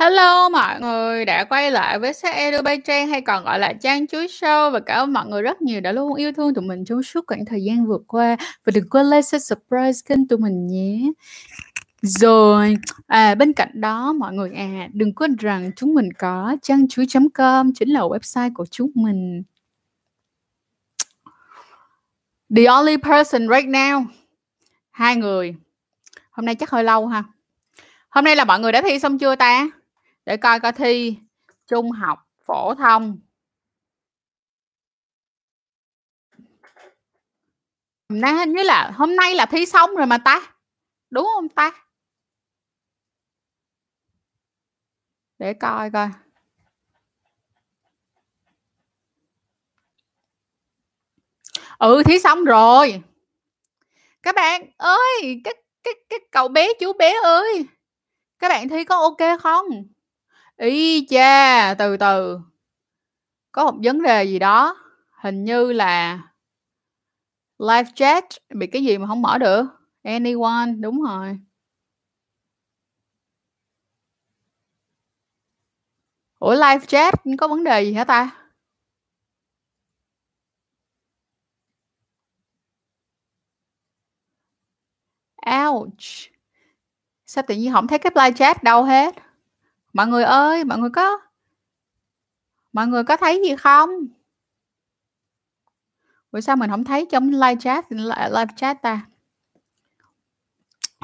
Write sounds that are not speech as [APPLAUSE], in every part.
Hello mọi người đã quay lại với sách Edu bay Trang hay còn gọi là Trang Chuối Show và cảm ơn mọi người rất nhiều đã luôn yêu thương tụi mình trong suốt khoảng thời gian vừa qua. Và đừng quên like, share, subscribe kênh tụi mình nhé. Rồi, à, bên cạnh đó mọi người à đừng quên rằng chúng mình có trang chuối.com chính là website của chúng mình. The only person right now. Hai người. Hôm nay chắc hơi lâu ha. Hôm nay là mọi người đã thi xong chưa ta? Để coi coi thi. Trung học phổ thông. Nay hình như là, hôm nay là thi xong rồi mà ta. Đúng không ta? Để coi coi. Ừ thi xong rồi. Các bạn ơi, cái cái cái cậu bé, chú bé ơi. Các bạn thi có ok không? Ý cha, từ từ. Có một vấn đề gì đó, hình như là live chat bị cái gì mà không mở được. Anyone, đúng rồi. Ủa live chat có vấn đề gì hả ta? Ouch. Sao tự nhiên không thấy cái live chat đâu hết? Mọi người ơi mọi người có mọi người có thấy gì không? Vì sao mình không thấy trong live chat live chat ta?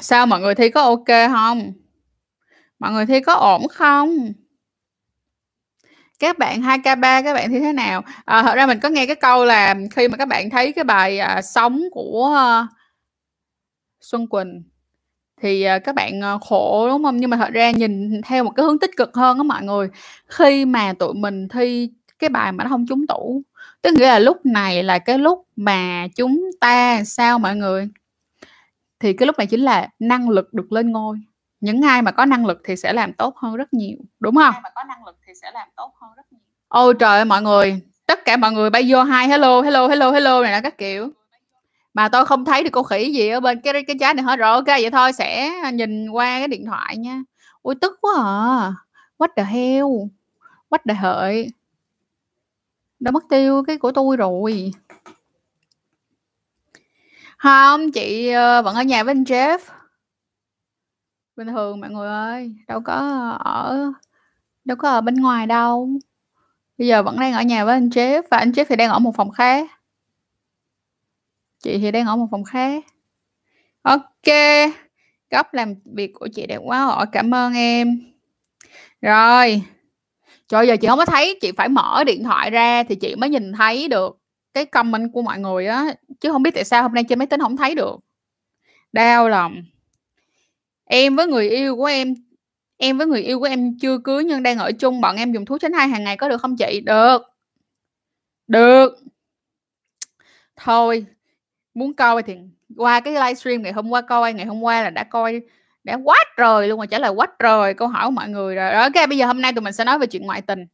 Sao mọi người thi có ok không? Mọi người thi có ổn không? Các bạn 2k3 các bạn thi thế nào? À, thật ra mình có nghe cái câu là khi mà các bạn thấy cái bài à, sống của uh, Xuân Quỳnh thì, à, các bạn, ờ, khổ, đúng hông? Nhưng mà thật ra nhìn theo một cái hướng tích cực hơn á mọi người, khi mà tụi mình thi cái bài mà nó hông trúng tủ, tức nghĩa là lúc này là cái lúc mà chúng ta sao mọi người? Thì cái lúc này chính là năng lực được lên ngôi. Những ai mà có năng lực thì sẽ làm tốt hơn rất nhiều, đúng hông? Ai mà có năng lực thì sẽ làm tốt hơn rất nhiều. Ôi trời ơi mọi người, tất cả mọi người bay vô hi hello, hello, hello, hello này nọ các kiểu mà tôi không thấy được con khỉ gì ở bên cái cái trái này hết rồi. Ok, vậy thôi, sẽ nhìn qua cái điện thoại nha. Ui, tức quá à. What the hell? What the hợi? Đã mất tiêu cái của tôi rồi. Không, chị ờ, vẫn ở nhà với anh Jeff. Bình thường, mọi người ơi, đâu có ở, đâu có ở bên ngoài đâu. Bây giờ vẫn đang ở nhà với anh Jeff và anh Jeff thì đang ở một phòng khác. Chị thì đang ở một phòng khác. OK, góc làm việc của chị đẹp quá rồi, cảm ơn em. Rồi. Trời giờ chị không có thấy, chị phải mở điện thoại ra thì chị mới nhìn thấy được cái comment của mọi người á, chứ không biết tại sao hôm nay trên máy tính không thấy được. Đau lòng. Em với người yêu của em em với người yêu của em chưa cưới nhưng đang ở chung, bọn em dùng thuốc tránh thai hàng ngày có được không chị? Được. Được. Thôi, Muốn coi thì qua cái livestream ngày hôm qua coi, ngày hôm qua là đã coi đã quá trời luôn rồi, trả lời quá trời câu hỏi của mọi người rồi. Ok bây giờ hôm nay tụi mình sẽ nói về chuyện ngoại tình.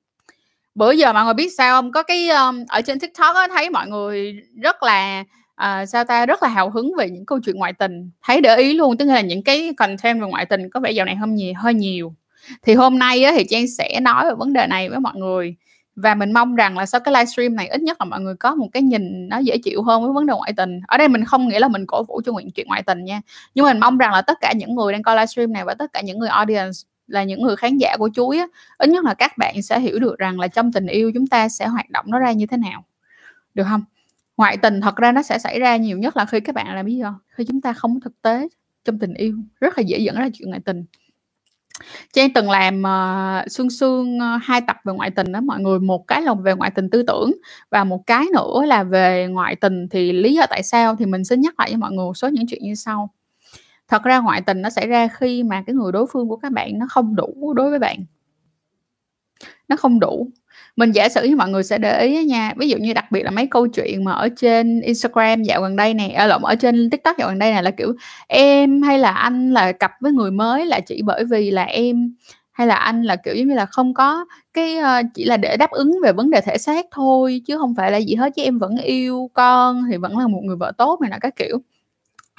Bữa giờ mọi người biết sao không? Có cái, um, ở trên TikTok á, thấy mọi người rất là, uh, sao ta, rất là hào hứng về những câu chuyện ngoại tình, thấy để ý luôn, tức là những cái content về ngoại tình có vẻ dạo này hôm nhiều hơi nhiều. Thì hôm nay á, thì Trang sẽ nói về vấn đề này với mọi người và mình mong rằng là sau cái livestream này, ít nhất là mọi người có một cái nhìn nó dễ chịu hơn với vấn đề ngoại tình. Ở đây mình không nghĩa là mình cổ vũ cho nguyện chuyện ngoại tình nha. Nhưng mình mong rằng là tất cả những người đang coi livestream này và tất cả những người audience là những người khán giả của chuối á, ít nhất là các bạn sẽ hiểu được rằng là trong tình yêu chúng ta sẽ hoạt động nó ra như thế nào. Được không? Ngoại tình thật ra nó sẽ xảy ra nhiều nhất là khi các bạn làm biết không khi chúng ta không thực tế trong tình yêu. Rất là dễ dẫn ra chuyện ngoại tình. Trang từng làm, uh, sương sương, ơ, 2 tập về ngoại tình đó mọi người, một cái là về ngoại tình tư tưởng và một cái nữa là về ngoại tình thì lý do tại sao thì mình xin nhắc lại với mọi người một số những chuyện như sau. Thật ra ngoại tình nó xảy ra khi mà cái người đối phương của các bạn nó không đủ đối với bạn. Nó không đủ. Mình giả sử như mọi người sẽ để ý nha, ví dụ như đặc biệt là mấy câu chuyện mà ở trên Instagram dạo gần đây nè, ở lộn, ở trên TikTok dạo gần đây này là, kiểu, em hay là anh là cặp với người mới là chỉ bởi vì là em hay là anh là, kiểu, giống như là, không có cái, uh, chỉ là để đáp ứng về vấn đề thể xác thôi chứ không phải là gì hết, chứ em vẫn yêu con thì vẫn là một người vợ tốt này nọ các kiểu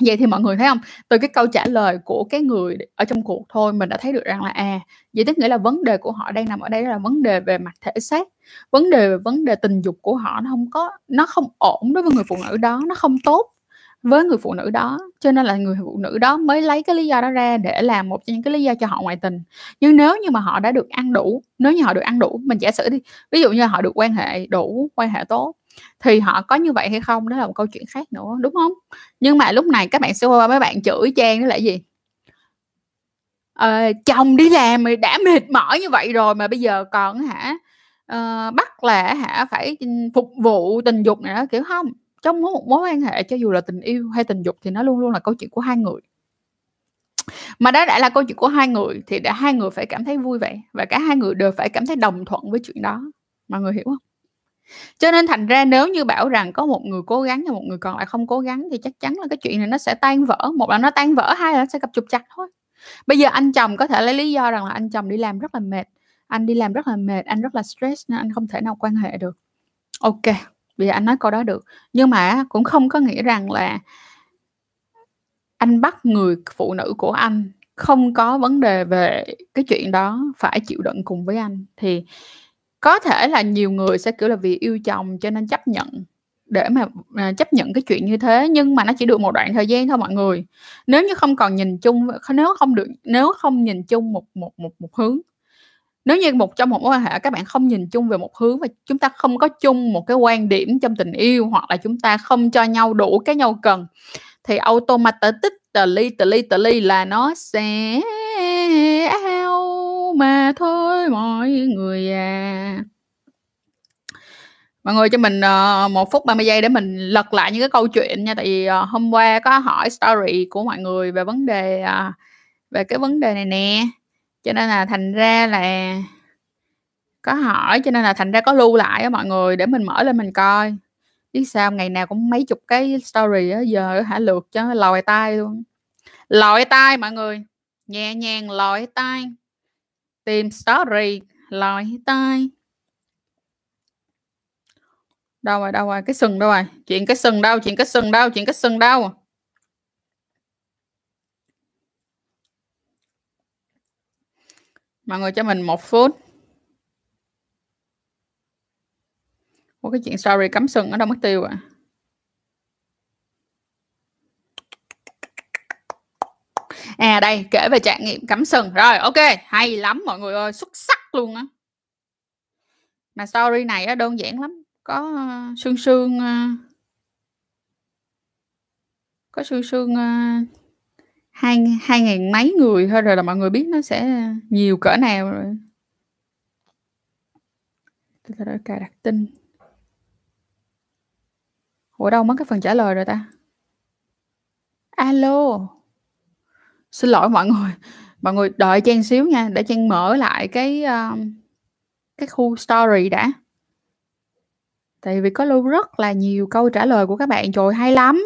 vậy thì mọi người thấy không? Từ cái câu trả lời của cái người ở trong cuộc thôi, mình đã thấy được rằng là à vậy tức nghĩa là vấn đề của họ đang nằm ở đây là vấn đề về mặt thể xác. Vấn đề về vấn đề tình dục của họ nó không có, nó không ổn đối với người phụ nữ đó, nó không tốt với người phụ nữ đó. Cho nên là người phụ nữ đó mới lấy cái lý do đó ra để làm một trong những cái lý do cho họ ngoại tình. Nhưng nếu như mà họ đã được ăn đủ, nếu như họ được ăn đủ, mình giả sử đi, ví dụ như họ được quan hệ đủ, quan hệ tốt thì họ có như vậy hay không? Đó là một câu chuyện khác nữa đúng không? Nhưng mà lúc này các bạn sẽ qua mấy bạn chửi trang đó là gì? Ờ, chồng đi làm mà đã mệt mỏi như vậy rồi mà bây giờ còn hả uh, bắt là hả phải ừ, phục vụ tình dục này đó kiểu không. Trong một mối quan hệ cho dù là tình yêu hay tình dục thì nó luôn luôn là câu chuyện của hai người. Mà đó đã là câu chuyện của hai người thì đã hai người phải cảm thấy vui vẻ và cả hai người đều phải cảm thấy đồng thuận với chuyện đó. Mọi người hiểu không? Cho nên thành ra nếu như bảo rằng có một người cố gắng và một người còn lại không cố gắng thì chắc chắn là cái chuyện này nó sẽ tan vỡ. Một là nó tan vỡ, hai là nó sẽ gặp trục chặt thôi. Bây giờ anh chồng có thể lấy lý do rằng là anh chồng đi làm rất là mệt, anh đi làm rất là mệt, anh rất là stress nên anh không thể nào quan hệ được. Ok, bây giờ anh nói câu đó được. Nhưng mà cũng không có nghĩa rằng là anh bắt người phụ nữ của anh không có vấn đề về cái chuyện đó phải chịu đựng cùng với anh. Thì có thể là nhiều người sẽ kiểu là vì yêu chồng cho nên chấp nhận để mà à, chấp nhận cái chuyện như thế nhưng mà nó chỉ được một đoạn thời gian thôi mọi người. Nếu như không còn nhìn chung nếu không được nếu không nhìn chung một một một một hướng nếu như một trong một mối quan hệ các bạn không nhìn chung về một hướng và chúng ta không có chung một cái quan điểm trong tình yêu hoặc là chúng ta không cho nhau đủ cái nhau cần thì automatically ly là nó sẽ mà thôi mọi người à. Mọi người cho mình uh, một phút 30 giây để mình lật lại những cái câu chuyện nha. Tại vì uh, hôm qua có hỏi story của mọi người về vấn đề uh, về cái vấn đề này nè. Cho nên là thành ra là có hỏi cho nên là thành ra có lưu lại á mọi người để mình mở lên mình coi. Biết sao ngày nào cũng mấy chục cái story á giờ hả lượt cho lòi tai luôn. Lòi tai mọi người nhẹ nhàng lòi tai tìm story, lòi tay đâu rồi đâu rồi, cái sừng đâu rồi? Chuyện cái sừng đâu, chuyện cái sừng đâu, chuyện cái sừng đâu? Mọi người cho mình một phút. Ủa, cái chuyện story cắm sừng ở đâu mất tiêu à? À đây kể về trải nghiệm cắm sừng. Rồi ok hay lắm mọi người ơi Xuất sắc luôn á. Mà story này á, đơn giản lắm. Có uh, sương sương uh, Có sương sương uh, hai hai ngàn mấy người thôi rồi là mọi người biết nó sẽ nhiều cỡ nào rồi. Tôi đã cài đặt tin. Ủa đâu mất cái phần trả lời rồi ta? Alo xin lỗi mọi người. Mọi người đợi trang xíu nha để trang mở lại cái uh, cái khu story đã. Tại vì có lưu rất là nhiều câu trả lời của các bạn. Trời hay lắm.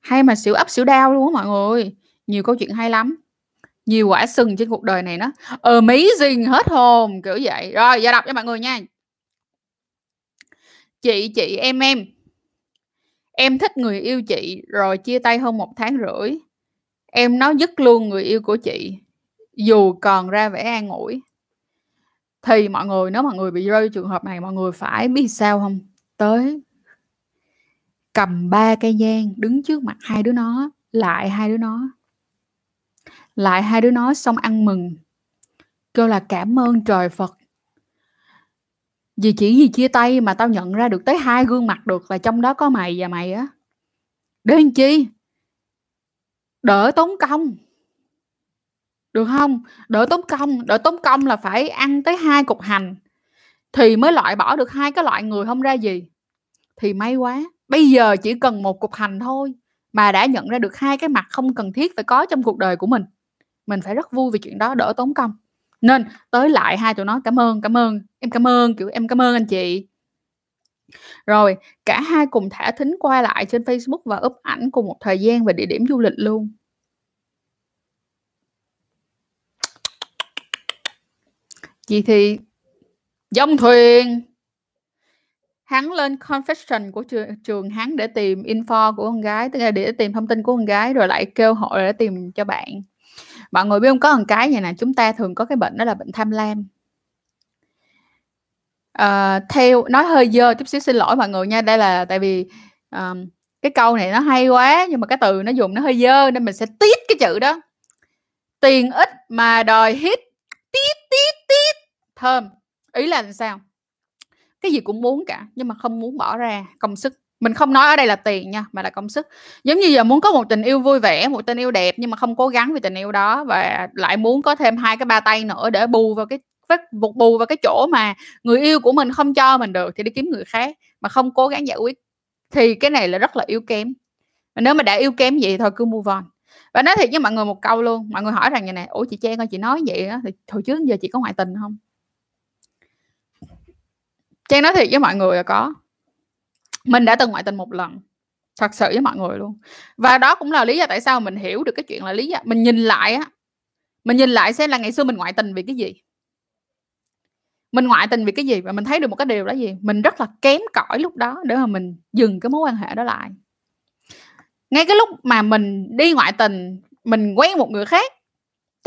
Hay mà xỉu ấp xỉu đau luôn á mọi người. Nhiều câu chuyện hay lắm. Nhiều quả sừng trên cuộc đời này nó amazing hết hồn kiểu vậy. Rồi giờ đọc cho mọi người nha. Chị chị em em. Em thích người yêu chị rồi chia tay hơn một tháng rưỡi em nói dứt luôn người yêu của chị, dù còn ra vẻ an ủi. Thì mọi người, nếu mọi người bị rơi trường hợp này, mọi người phải biết sao không? Tới cầm ba cây nhang đứng trước mặt hai đứa nó, lại hai đứa nó, lại hai đứa nó xong ăn mừng. Kêu là cảm ơn trời phật. Vì chỉ vì chia tay mà tao nhận ra được tới hai gương mặt được là trong đó có mày và mày á. Đến chi? Đỡ tốn công. Được không? Đỡ tốn công. Đỡ tốn công là phải ăn tới hai cục hành thì mới loại bỏ được hai cái loại người không ra gì. Thì may quá, bây giờ chỉ cần một cục hành thôi mà đã nhận ra được hai cái mặt không cần thiết phải có trong cuộc đời của mình. Mình phải rất vui vì chuyện đó, đỡ tốn công. Nên tới lại hai tụi nó, cảm ơn cảm ơn, em cảm ơn, kiểu, em cảm ơn anh chị rồi cả hai cùng thả thính qua lại trên Facebook và up ảnh cùng một thời gian và địa điểm du lịch luôn. Chị thì dông thuyền! Hắn lên confession của trường, trường hắn để tìm info của con gái tức là để tìm thông tin của con gái rồi lại kêu hội để tìm cho bạn. Mọi người biết không? Có một cái vậy nè chúng ta thường có cái bệnh đó là bệnh tham lam uh, theo nói hơi dơ chút xíu xin lỗi mọi người nha đây là tại vì um, cái câu này nó hay quá nhưng mà cái từ nó dùng nó hơi dơ nên mình sẽ tiết cái chữ đó. Tiền ít mà đòi hít tiết tiết tiết, thơm. Ý là làm sao? Cái gì cũng muốn cả nhưng mà không muốn bỏ ra công sức. Mình không nói ở đây là tiền nha mà là công sức. Giống như giờ muốn có một tình yêu vui vẻ một tình yêu đẹp nhưng mà không cố gắng vì tình yêu đó và lại muốn có thêm hai cái ba tay nữa để bù vào cái bù bù vào cái chỗ mà người yêu của mình không cho mình được thì đi kiếm người khác mà không cố gắng giải quyết. Thì cái này là rất là yếu kém. Và nếu mà đã yếu kém vậy thôi cứ move on. Và nói thiệt với mọi người một câu luôn, mọi người hỏi rằng như này ủa chị Trang ơi, chị nói vậy á, thì hồi trước giờ chị có ngoại tình không? Trang nói thiệt với mọi người là có. Mình đã từng ngoại tình một lần, thật sự với mọi người luôn. Và đó cũng là lý do tại sao mình hiểu được cái chuyện là lý do, mình nhìn lại á, mình nhìn lại xem là ngày xưa mình ngoại tình vì cái gì mình ngoại tình vì cái gì và mình thấy được một cái điều đó gì? Mình rất là kém cỏi lúc đó để mà mình dừng cái mối quan hệ đó lại. Ngay cái lúc mà mình đi ngoại tình, mình quen một người khác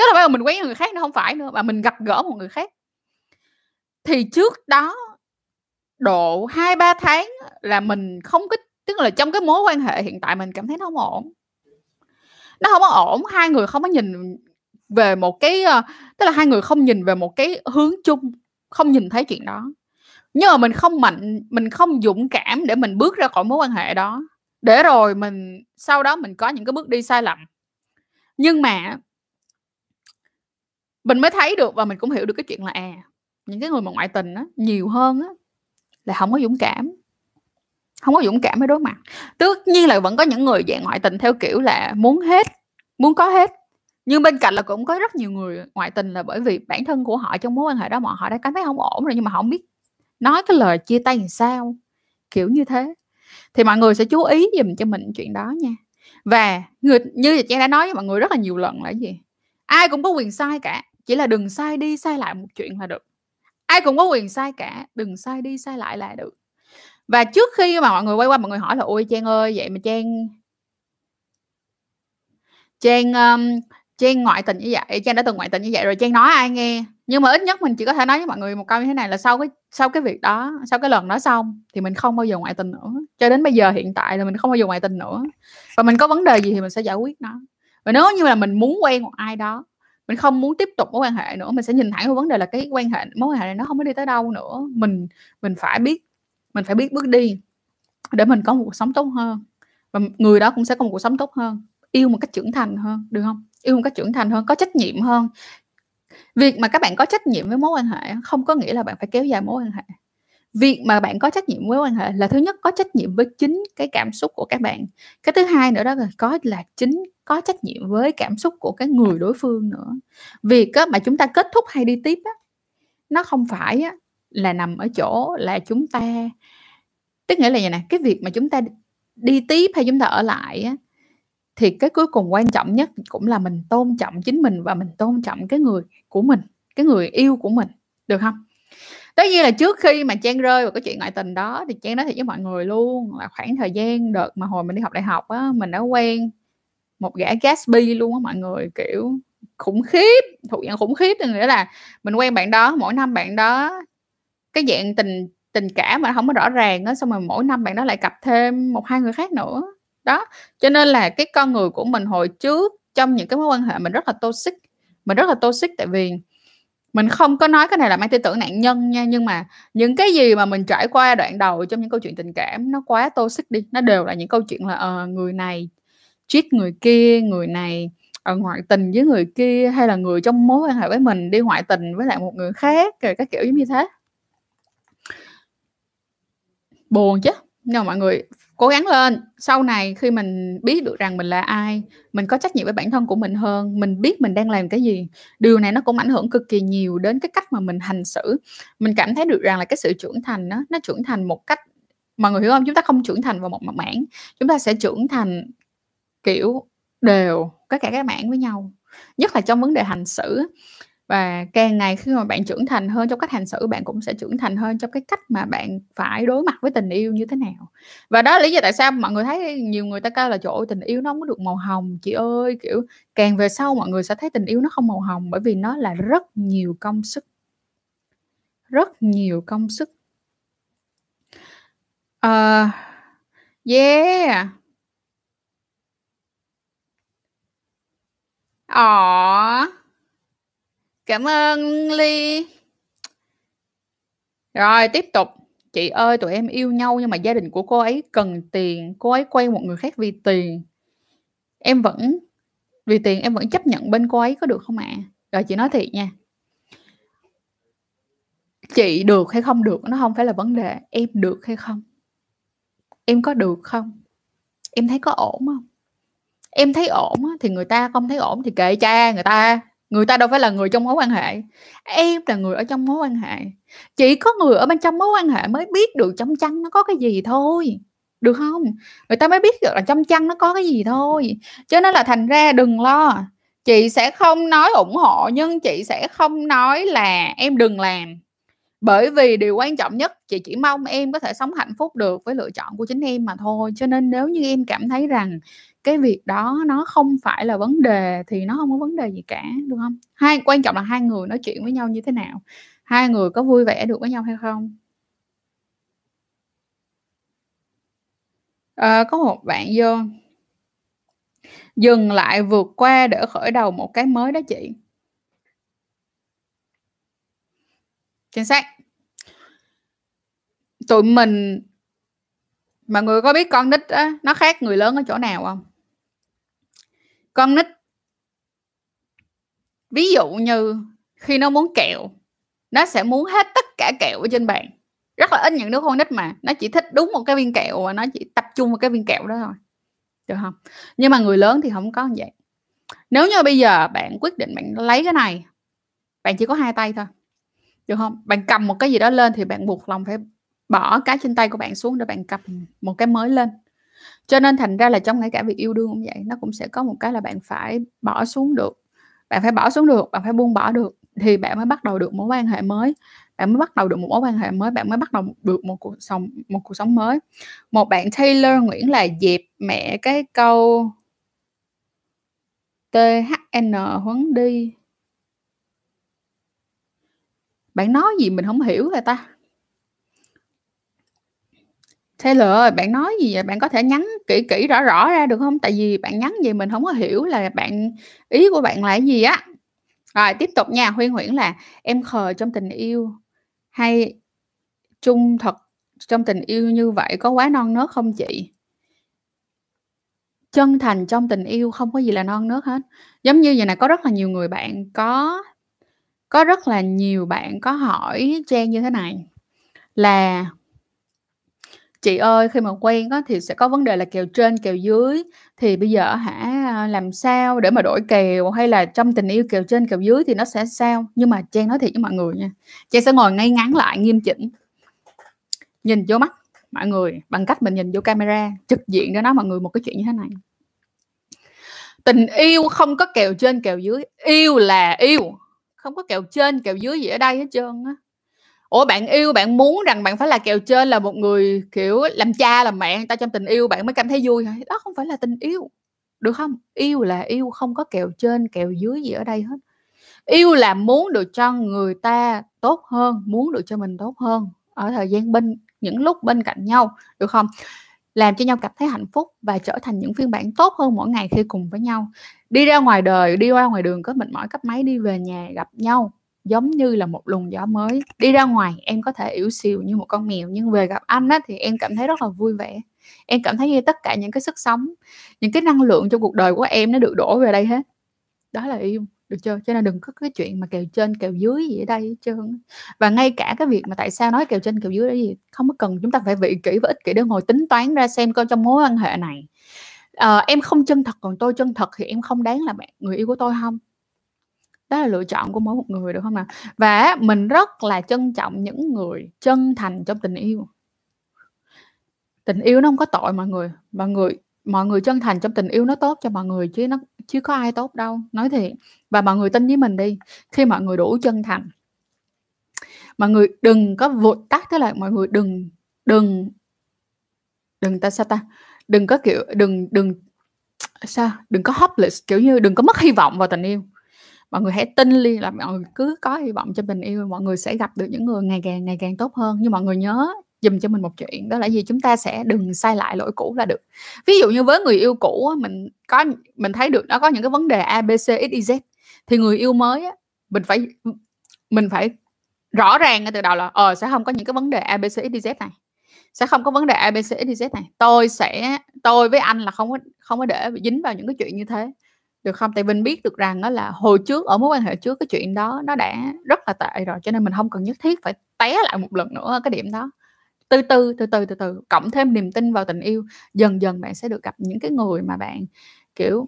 tức là bây giờ mình quen người khác nó không phải nữa, mà mình gặp gỡ một người khác. Thì trước đó, độ hai, ba tháng là mình không có, tức là trong cái mối quan hệ hiện tại mình cảm thấy nó không ổn. Nó không có ổn, hai người không có nhìn về một cái ờ, tức là hai người không nhìn về một cái hướng chung không nhìn thấy chuyện đó. Nhưng mà mình không mạnh, mình không dũng cảm để mình bước ra khỏi mối quan hệ đó. Để rồi mình, sau đó mình có những cái bước đi sai lầm. Nhưng mà mình mới thấy được và mình cũng hiểu được cái chuyện là à những cái người mà ngoại tình á, nhiều hơn á, là không có dũng cảm. Không có dũng cảm mới đối mặt. Tất nhiên là vẫn có những người dạng ngoại tình theo kiểu là muốn hết, muốn có hết nhưng bên cạnh là cũng có rất nhiều người ngoại tình là bởi vì bản thân của họ trong mối quan hệ đó mà họ đã cảm thấy không ổn rồi nhưng mà họ không biết nói cái lời chia tay làm sao kiểu như thế. Thì mọi người sẽ chú ý dùm cho mình chuyện đó nha. Và người như chị đã nói với mọi người rất là nhiều lần là gì? Ai cũng có quyền sai cả chỉ là đừng sai đi sai lại một chuyện là được. Ai cũng có quyền sai cả đừng sai đi sai lại là được. Và trước khi mà mọi người quay qua mọi người hỏi là ôi trang ơi vậy mà trang trang um, trang ngoại tình như vậy trang đã từng ngoại tình như vậy rồi, trang nói ai nghe? Nhưng mà ít nhất mình chỉ có thể nói với mọi người một câu như thế này là sau cái sau cái việc đó, sau cái lần đó xong thì mình không bao giờ ngoại tình nữa. Cho đến bây giờ hiện tại là mình không bao giờ ngoại tình nữa. Và mình có vấn đề gì thì mình sẽ giải quyết nó. Và nếu như là mình muốn quen một ai đó, mình không muốn tiếp tục mối quan hệ nữa, mình sẽ nhìn thẳng vào vấn đề là cái quan hệ, mối quan hệ này nó không có đi tới đâu nữa. Mình mình phải biết, mình phải biết bước đi để mình có một cuộc sống tốt hơn. Và người đó cũng sẽ có một cuộc sống tốt hơn, yêu một cách trưởng thành hơn, được không? Yêu một cách trưởng thành hơn có trách nhiệm hơn. Việc mà các bạn có trách nhiệm với mối quan hệ không có nghĩa là bạn phải kéo dài mối quan hệ. Việc mà bạn có trách nhiệm với quan hệ là thứ nhất có trách nhiệm với chính cái cảm xúc của các bạn. Cái thứ hai nữa đó là có là chính có trách nhiệm với cảm xúc của cái người đối phương nữa. Việc á, mà chúng ta kết thúc hay đi tiếp á, nó không phải á, là nằm ở chỗ là chúng ta tức nghĩa là vậy nè? Cái việc mà chúng ta đi tiếp hay chúng ta ở lại á, thì cái cuối cùng quan trọng nhất cũng là mình tôn trọng chính mình và mình tôn trọng cái người của mình, cái người yêu của mình, được không? Tất nhiên là trước khi mà trang rơi vào cái chuyện ngoại tình đó thì trang nói thiệt với mọi người luôn là khoảng thời gian đợt mà hồi mình đi học đại học á, mình đã quen một gã Gatsby luôn á mọi người, kiểu khủng khiếp, thuộc dạng khủng khiếp nghĩa là mình quen bạn đó, mỗi năm bạn đó cái dạng tình tình cảm mà không có rõ ràng á, xong rồi mỗi năm bạn đó lại cặp thêm một hai người khác nữa đó cho nên là cái con người của mình hồi trước trong những cái mối quan hệ mình rất là toxic mình rất là toxic tại vì mình không có nói cái này là mang tư tưởng nạn nhân nha nhưng mà những cái gì mà mình trải qua đoạn đầu trong những câu chuyện tình cảm nó quá toxic đi nó đều là những câu chuyện là uh, người này cheat người kia người này ở ngoại tình với người kia hay là người trong mối quan hệ với mình đi ngoại tình với lại một người khác rồi các kiểu giống như thế. Buồn chứ nhưng mà mọi người cố gắng lên. Sau này khi mình biết được rằng mình là ai mình có trách nhiệm với bản thân của mình hơn mình biết mình đang làm cái gì. Điều này nó cũng ảnh hưởng cực kỳ nhiều đến cái cách mà mình hành xử. Mình cảm thấy được rằng là cái sự trưởng thành đó, nó trưởng thành một cách mọi người hiểu không? Chúng ta không trưởng thành vào một mặt mảng chúng ta sẽ trưởng thành kiểu đều tất cả các mảng với nhau. Nhất là trong vấn đề hành xử và càng ngày khi mà bạn trưởng thành hơn trong cách hành xử, bạn cũng sẽ trưởng thành hơn trong cái cách mà bạn phải đối mặt với tình yêu như thế nào. Và đó là lý do tại sao mọi người thấy nhiều người ta kêu là chỗ tình yêu nó không có được màu hồng chị ơi!" Kiểu, càng về sau mọi người sẽ thấy tình yêu nó không màu hồng bởi vì nó là rất nhiều công sức. Rất nhiều công sức. uh, yeah! Aww. Cảm ơn Ly. Rồi, tiếp tục. "Chị ơi, tụi em yêu nhau nhưng mà gia đình của cô ấy cần tiền, cô ấy quen một người khác vì tiền. Em vẫn vì tiền em vẫn chấp nhận bên cô ấy có được không ạ?" Rồi chị nói thiệt nha. Chị được hay không được nó không phải là vấn đề, em được hay không? Em có được không? Em thấy có ổn không Em thấy ổn thì người ta không thấy ổn thì kệ cha người ta, người ta đâu phải là người trong mối quan hệ. Em là người ở trong mối quan hệ. Chỉ có người ở bên trong mối quan hệ mới biết được trong chăn nó có cái gì thôi, được không Người ta mới biết được là trong chăn nó có cái gì thôi. Cho nên là thành ra đừng lo, chị sẽ không nói ủng hộ nhưng chị sẽ không nói là em đừng làm. Bởi vì điều quan trọng nhất, chị chỉ mong em có thể sống hạnh phúc được với lựa chọn của chính em mà thôi. Cho nên nếu như em cảm thấy rằng cái việc đó nó không phải là vấn đề thì nó không có vấn đề gì cả, được không? Hai quan trọng là hai người nói chuyện với nhau như thế nào, hai người có vui vẻ được với nhau hay không. à, có một bạn vô "Dừng lại vượt qua để khởi đầu một cái mới đó chị." Chính xác. Tụi mình mà người có biết con nít á, nó khác người lớn ở chỗ nào không? Con nít ví dụ như khi nó muốn kẹo, nó sẽ muốn hết tất cả kẹo ở trên bàn. Rất là ít những đứa con nít mà nó chỉ thích đúng một cái viên kẹo và nó chỉ tập trung vào cái viên kẹo đó thôi, được không? Nhưng mà người lớn thì không có như vậy. Nếu như bây giờ bạn quyết định bạn lấy cái này, bạn chỉ có hai tay thôi, được không? Bạn cầm một cái gì đó lên thì bạn buộc lòng phải bỏ cái trên tay của bạn xuống để bạn cầm một cái mới lên. Cho nên thành ra là trong ngay cả việc yêu đương cũng vậy, nó cũng sẽ có một cái là bạn phải bỏ xuống được. Bạn phải bỏ xuống được, bạn phải buông bỏ được thì bạn mới bắt đầu được mối quan hệ mới, bạn mới bắt đầu được một mối quan hệ mới, bạn mới bắt đầu được một cuộc sống một cuộc sống mới. Một bạn Taylor Nguyễn là "Dẹp mẹ cái câu" "THN Huấn đi." Bạn nói gì mình không hiểu rồi ta? Taylor ơi, bạn nói gì vậy? Bạn có thể nhắn kỹ kỹ, rõ rõ ra được hông? Tại vì bạn nhắn gì mình hổng có hiểu là bạn ý của bạn là cái gì á. Rồi tiếp tục nha, Huy Nguyễn là "Em khờ trong tình yêu hay trung thực trong tình yêu như vậy có quá non nớt không chị?" Chân thành trong tình yêu không có gì là non nớt hết. Giống như vầy nè, có rất là nhiều người bạn có có rất là nhiều bạn có hỏi Trang như thế này là "Chị ơi, khi mà quen á thì sẽ có vấn đề là kèo trên kèo dưới, thì bây giờ hả, à, làm sao để mà đổi kèo hay là trong tình yêu kèo trên kèo dưới thì nó sẽ sao?" Nhưng mà Trang nói thiệt với mọi người nha, Trang sẽ ngồi ngay ngắn lại nghiêm chỉnh. Nhìn vô mắt mọi người bằng cách mình nhìn vô camera, trực diện cho nói mọi người một cái chuyện như thế này. Tình yêu không có kèo trên kèo dưới, yêu là yêu, không có kèo trên kèo dưới gì ở đây hết trơn á. Ủa, bạn yêu bạn muốn rằng bạn phải là kèo trên là một người, kiểu, làm cha làm mẹ người ta trong tình yêu bạn mới cảm thấy vui hả? Đó không phải là tình yêu, được không Yêu là yêu, không có kèo trên kèo dưới gì ở đây hết. Yêu là muốn được cho người ta tốt hơn, muốn được cho mình tốt hơn ở thời gian bên những lúc bên cạnh nhau, được không Làm cho nhau cảm thấy hạnh phúc và trở thành những phiên bản tốt hơn mỗi ngày khi cùng với nhau. Đi ra ngoài đời, đi qua ngoài đường có mệt mỏi cấp máy đi về nhà gặp nhau giống như là một luồng gió mới. Đi ra ngoài em có thể yếu xìu như một con mèo nhưng về gặp anh á thì em cảm thấy rất là vui vẻ. Em cảm thấy như tất cả những cái sức sống, những cái năng lượng trong cuộc đời của em nó được đổ về đây hết. Đó là yêu, được chưa? Cho nên đừng có cái chuyện mà kèo trên kèo dưới gì ở đây hết trơn. Và ngay cả cái việc mà tại sao nói kèo trên kèo dưới là gì, không có cần chúng ta phải vị kỹ và ích kỷ để ngồi tính toán ra xem coi trong mối quan hệ này, à, em không chân thật còn tôi chân thật thì em không đáng là bạn người yêu của tôi không đó là lựa chọn của mỗi một người, được không nào? Và mình rất là trân trọng những người chân thành trong tình yêu. Tình yêu nó không có tội mọi người, mọi người mọi người chân thành trong tình yêu nó tốt cho mọi người chứ nó chứ có ai tốt đâu nói thiệt. Và mọi người tin với mình đi khi mọi người đủ chân thành. Mọi người đừng có vụt tắt tức là mọi người đừng đừng đừng ta sao ta? Đừng có kiểu đừng đừng sao? Đừng có hopeless kiểu như đừng có mất hy vọng vào tình yêu mọi người hãy tin đi là mọi người cứ có hy vọng cho tình yêu, mọi người sẽ gặp được những người ngày càng ngày càng tốt hơn. Nhưng mọi người nhớ dùm cho mình một chuyện, đó là gì? Chúng ta sẽ đừng sai lại lỗi cũ là được. Ví dụ như với người yêu cũ mình có, mình thấy được nó có những cái vấn đề a, b, c, x, y, z, thì người yêu mới mình phải mình phải rõ ràng ngay từ đầu là ờ sẽ không có những cái vấn đề a, b, c, x, y, z này. Sẽ không có vấn đề a, b, c, x, y, z này. Tôi sẽ, tôi với anh là không có không có để dính vào những cái chuyện như thế được không? Tại mình biết được rằng đó là hồi trước, ở mối quan hệ trước cái chuyện đó, nó đã rất là tệ rồi, cho nên mình không cần nhất thiết phải té lại một lần nữa cái điểm đó. Từ từ từ từ từ từ, cộng thêm niềm tin vào tình yêu, dần dần bạn sẽ được gặp những cái người mà bạn, kiểu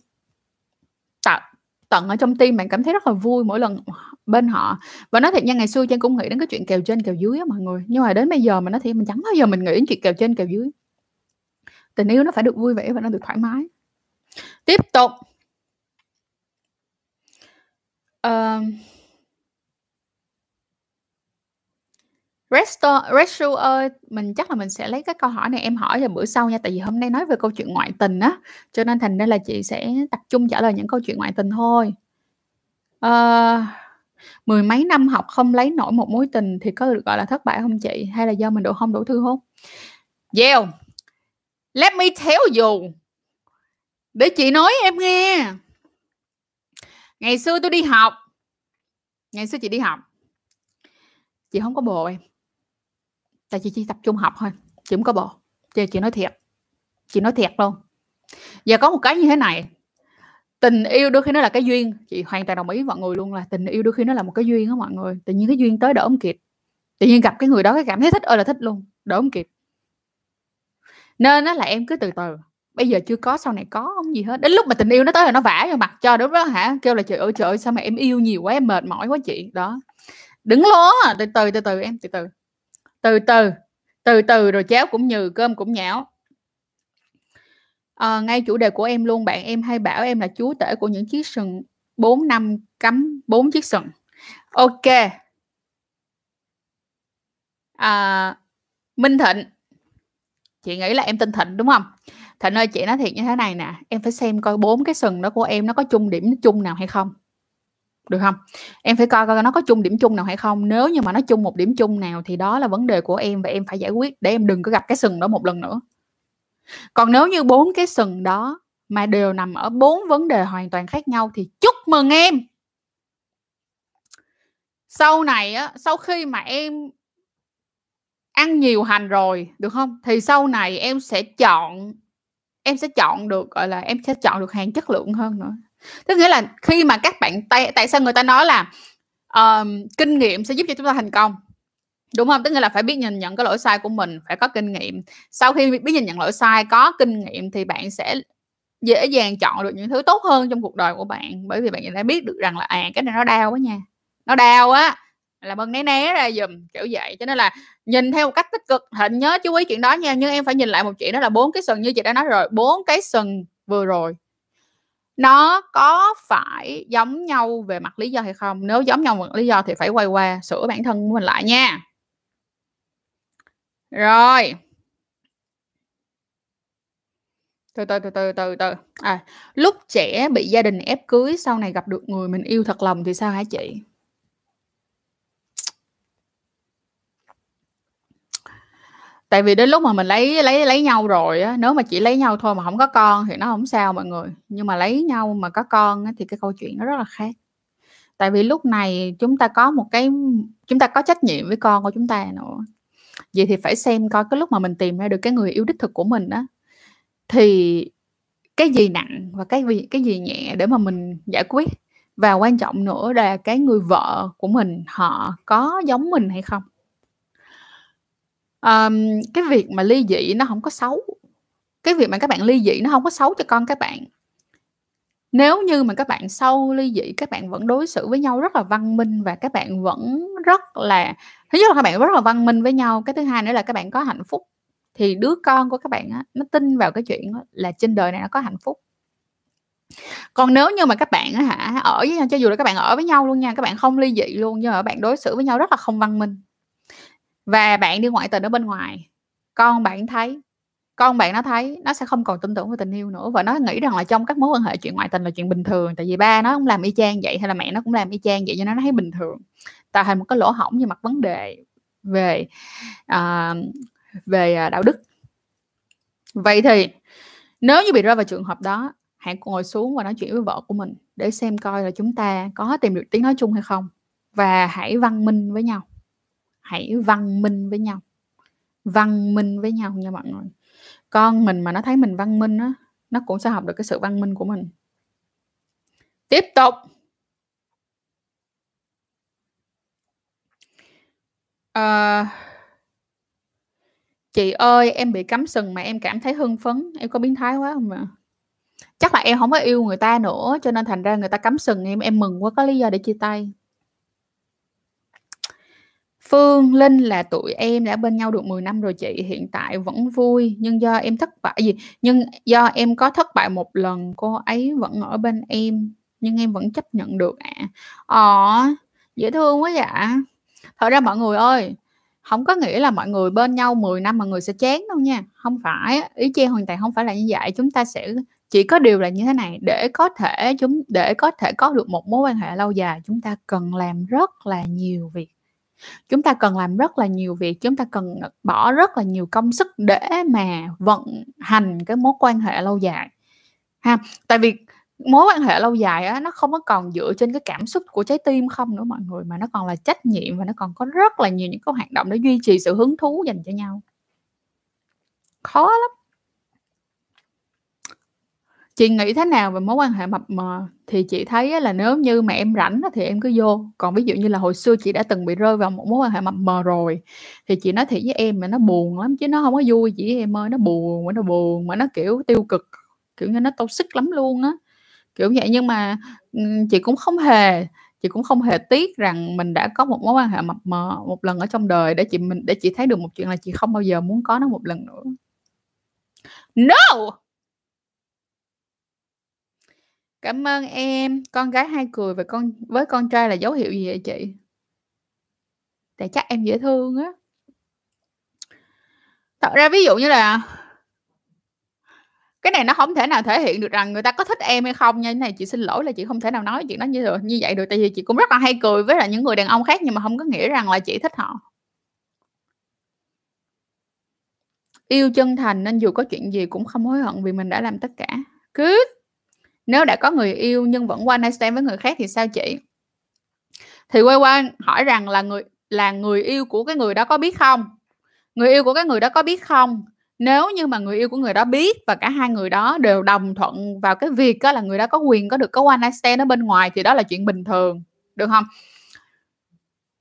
tận tận ở trong tim bạn cảm thấy rất là vui mỗi lần bên họ. Và nói thiệt nha, ngày xưa trang cũng nghĩ đến cái chuyện kèo trên, kèo dưới á mọi người. Nhưng mà đến bây giờ mà nói thiệt, mình chẳng bao giờ mình nghĩ đến chuyện kèo trên, kèo dưới. Tình yêu nó phải được vui vẻ và nó được thoải mái. Tiếp tục uh, Resto Restu ơi, mình chắc là mình sẽ lấy cái câu hỏi này em hỏi vào bữa sau nha, tại vì hôm nay nói về câu chuyện ngoại tình á, cho nên thành ra là chị sẽ tập trung trả lời những câu chuyện ngoại tình thôi. Ờ, mười mấy năm học không lấy nổi một mối tình thì có được gọi là thất bại không chị? Hay là do mình độ không đủ thư hôn? Yeah. Let me tell you. Để chị nói em nghe. Ngày xưa tôi đi học. Ngày xưa chị đi học. Chị không có bồ em. Tại chị chỉ tập trung học thôi chị không có bồ chị, chị nói thiệt. Chị nói thiệt luôn. Và có một cái như thế này. Tình yêu đôi khi nó là cái duyên. Chị hoàn toàn đồng ý mọi người luôn là tình yêu đôi khi nó là một cái duyên đó mọi người. Tự nhiên cái duyên tới đỡ không kịp. Tự nhiên gặp cái người đó cái cảm thấy thích ơi là thích luôn. Đỡ không kịp. Nên nó là em cứ từ từ bây giờ chưa có sau này có không gì hết. Đến lúc mà tình yêu nó tới là nó vả vào mặt cho đúng đó hả? Kêu là trời ơi trời ơi sao mà em yêu nhiều quá em mệt mỏi quá chị. Đó. Đứng lố à, từ từ từ từ em từ từ. Từ từ từ từ rồi cháo cũng nhừ cơm cũng nhão. À, ngay chủ đề của em luôn bạn em hay bảo em là chúa tể của những chiếc sừng 4 năm cắm bốn chiếc sừng. Ok. À, Minh Thịnh. Chị nghĩ là em tên Thịnh đúng không? Thành ơi, chị nói thiệt như thế này nè, em phải xem coi bốn cái sừng đó của em nó có chung điểm chung nào hay không. Được không? Em phải coi coi nó có chung điểm chung nào hay không. Nếu như mà nó chung một điểm chung nào thì đó là vấn đề của em và em phải giải quyết để em đừng có gặp cái sừng đó một lần nữa. Còn nếu như bốn cái sừng đó mà đều nằm ở bốn vấn đề hoàn toàn khác nhau thì chúc mừng em! Sau này á, sau khi mà em ăn nhiều hành rồi, được không? Thì sau này em sẽ chọn em sẽ chọn được gọi là em sẽ chọn được hàng chất lượng hơn nữa. Tức nghĩa là khi mà các bạn tại tại sao người ta nói là um, kinh nghiệm sẽ giúp cho chúng ta thành công? Đúng không? Tức nghĩa là phải biết nhìn nhận cái lỗi sai của mình phải có kinh nghiệm. Sau khi biết nhìn nhận lỗi sai có kinh nghiệm thì bạn sẽ dễ dàng chọn được những thứ tốt hơn trong cuộc đời của bạn. Bởi vì bạn đã biết được rằng là à cái này nó đau quá nha. Nó đau á là ơn né né ra dùm kiểu vậy. Cho nên là nhìn theo một cách tích cực hạnh nhớ chú ý chuyện đó nha, nhưng em phải nhìn lại một chuyện đó là bốn cái sừng như chị đã nói rồi, bốn cái sừng vừa rồi. Nó có phải giống nhau về mặt lý do hay không? Nếu giống nhau về mặt lý do thì phải quay qua sửa bản thân của mình lại nha. Rồi. Từ từ từ từ từ từ. À lúc trẻ bị gia đình ép cưới, sau này gặp được người mình yêu thật lòng thì sao hả chị? Tại vì đến lúc mà mình lấy lấy lấy nhau rồi á nếu mà chỉ lấy nhau thôi mà không có con thì nó không sao mọi người. Nhưng mà lấy nhau mà có con á, thì cái câu chuyện nó rất là khác. Tại vì lúc này chúng ta có một cái chúng ta có trách nhiệm với con của chúng ta nữa. Vậy thì phải xem coi cái lúc mà mình tìm ra được cái người yêu đích thực của mình á thì cái gì nặng và cái gì cái gì nhẹ để mà mình giải quyết. Và quan trọng nữa là cái người vợ của mình họ có giống mình hay không? Ờm, cái việc mà ly dị nó hổng có xấu. Cái việc mà các bạn ly dị nó hông có xấu cho con các bạn. Nếu như mà các bạn sau ly dị các bạn vẫn đối xử với nhau rất là văn minh và các bạn vẫn rất là thứ nhất là các bạn rất là văn minh với nhau, cái thứ hai nữa là các bạn có hạnh phúc, thì đứa con của các bạn á, nó tin vào cái chuyện á là trên đời này nó có hạnh phúc. còn nếu như mà các bạn á hả ở với nhau cho dù là các bạn ở với nhau luôn nha các bạn không ly dị luôn nhưng mà bạn đối xử với nhau rất là không văn minh và bạn đi ngoại tình ở bên ngoài con bạn thấy con bạn nó thấy nó sẽ không còn tin tưởng vào tình yêu nữa và nó nghĩ rằng là trong các mối quan hệ chuyện ngoại tình là chuyện bình thường tại vì ba nó cũng làm y chang vậy hay là mẹ nó cũng làm y chang vậy cho nên nó thấy bình thường. Tạo thành một cái lỗ hổng về mặt vấn đề về uh, về à, đạo đức. Vậy thì nếu như bị rơi vào trường hợp đó hãy ngồi xuống và nói chuyện với vợ của mình để xem coi là chúng ta có tìm được tiếng nói chung hay không. Và hãy văn minh với nhau hãy văn minh với nhau. Văn minh với nhau nha mọi người. Con mình mà nó thấy mình văn minh á nó cũng sẽ học được cái sự văn minh của mình. Tiếp tục. À, chị ơi em bị cắm sừng mà em cảm thấy hưng phấn. Em có biến thái quá không ạ? Chắc là em không có yêu người ta nữa cho nên thành ra người ta cắm sừng em em mừng quá có lý do để chia tay. Phương, Linh là tụi em đã bên nhau được 10 năm rồi chị, hiện tại vẫn vui nhưng do em thất bại gì nhưng do em có thất bại một lần cô ấy vẫn ở bên em nhưng em vẫn chấp nhận được ạ. À. Ờ, dễ thương quá dạ. Thật ra mọi người ơi, không có nghĩa là mọi người bên nhau 10 năm mà người sẽ chán đâu nha. Không phải, ý chê hoàn toàn không phải là như vậy. Chúng ta sẽ chỉ có điều là như thế này để có thể chúng để có thể có được một mối quan hệ lâu dài chúng ta cần làm rất là nhiều việc chúng ta cần làm rất là nhiều việc, chúng ta cần bỏ rất là nhiều công sức để mà vận hành cái mối quan hệ lâu dài. Ha, tại vì mối quan hệ lâu dài á, nó không có còn dựa trên cái cảm xúc của trái tim không nữa mọi người, mà nó còn là trách nhiệm và nó còn có rất là nhiều những cái hoạt động để duy trì sự hứng thú dành cho nhau. Khó lắm chị nghĩ thế nào về mối quan hệ mập mờ? Thì chị thấy là nếu như mà em rảnh thì em cứ vô. Còn ví dụ như là hồi xưa chị đã từng bị rơi vào một mối quan hệ mập mờ rồi, thì chị nói thiệt với em mà nó buồn lắm chứ nó không có vui chị em ơi. Nó buồn mà nó buồn mà nó kiểu tiêu cực, kiểu như nó toxic lắm luôn á. Kiểu vậy nhưng mà chị cũng không hề, chị cũng không hề tiếc rằng mình đã có một mối quan hệ mập mờ một lần ở trong đời để chị mình, để chị thấy được một chuyện là chị không bao giờ muốn có nó một lần nữa. No! Cảm ơn em, con gái hay cười và con với con trai là dấu hiệu gì vậy chị? Tại chắc em dễ thương á. Thật ra ví dụ như là cái này nó không thể nào thể hiện được rằng người ta có thích em hay không nha. Cái này chị xin lỗi là chị không thể nào nói chuyện đó như được như vậy được tại vì chị cũng rất là hay cười với là những người đàn ông khác nhưng mà không có nghĩa rằng là chị thích họ. Yêu chân thành nên dù có chuyện gì cũng không hối hận vì mình đã làm tất cả. Good. Nếu đã có người yêu nhưng vẫn one night stand với người khác thì sao chị? Thì quay qua hỏi rằng là người là người yêu của cái người đó có biết không? Người yêu của cái người đó có biết không? Nếu như mà người yêu của người đó biết và cả hai người đó đều đồng thuận vào cái việc đó là người đó có quyền có được có one night stand ở bên ngoài thì đó là chuyện bình thường, được không?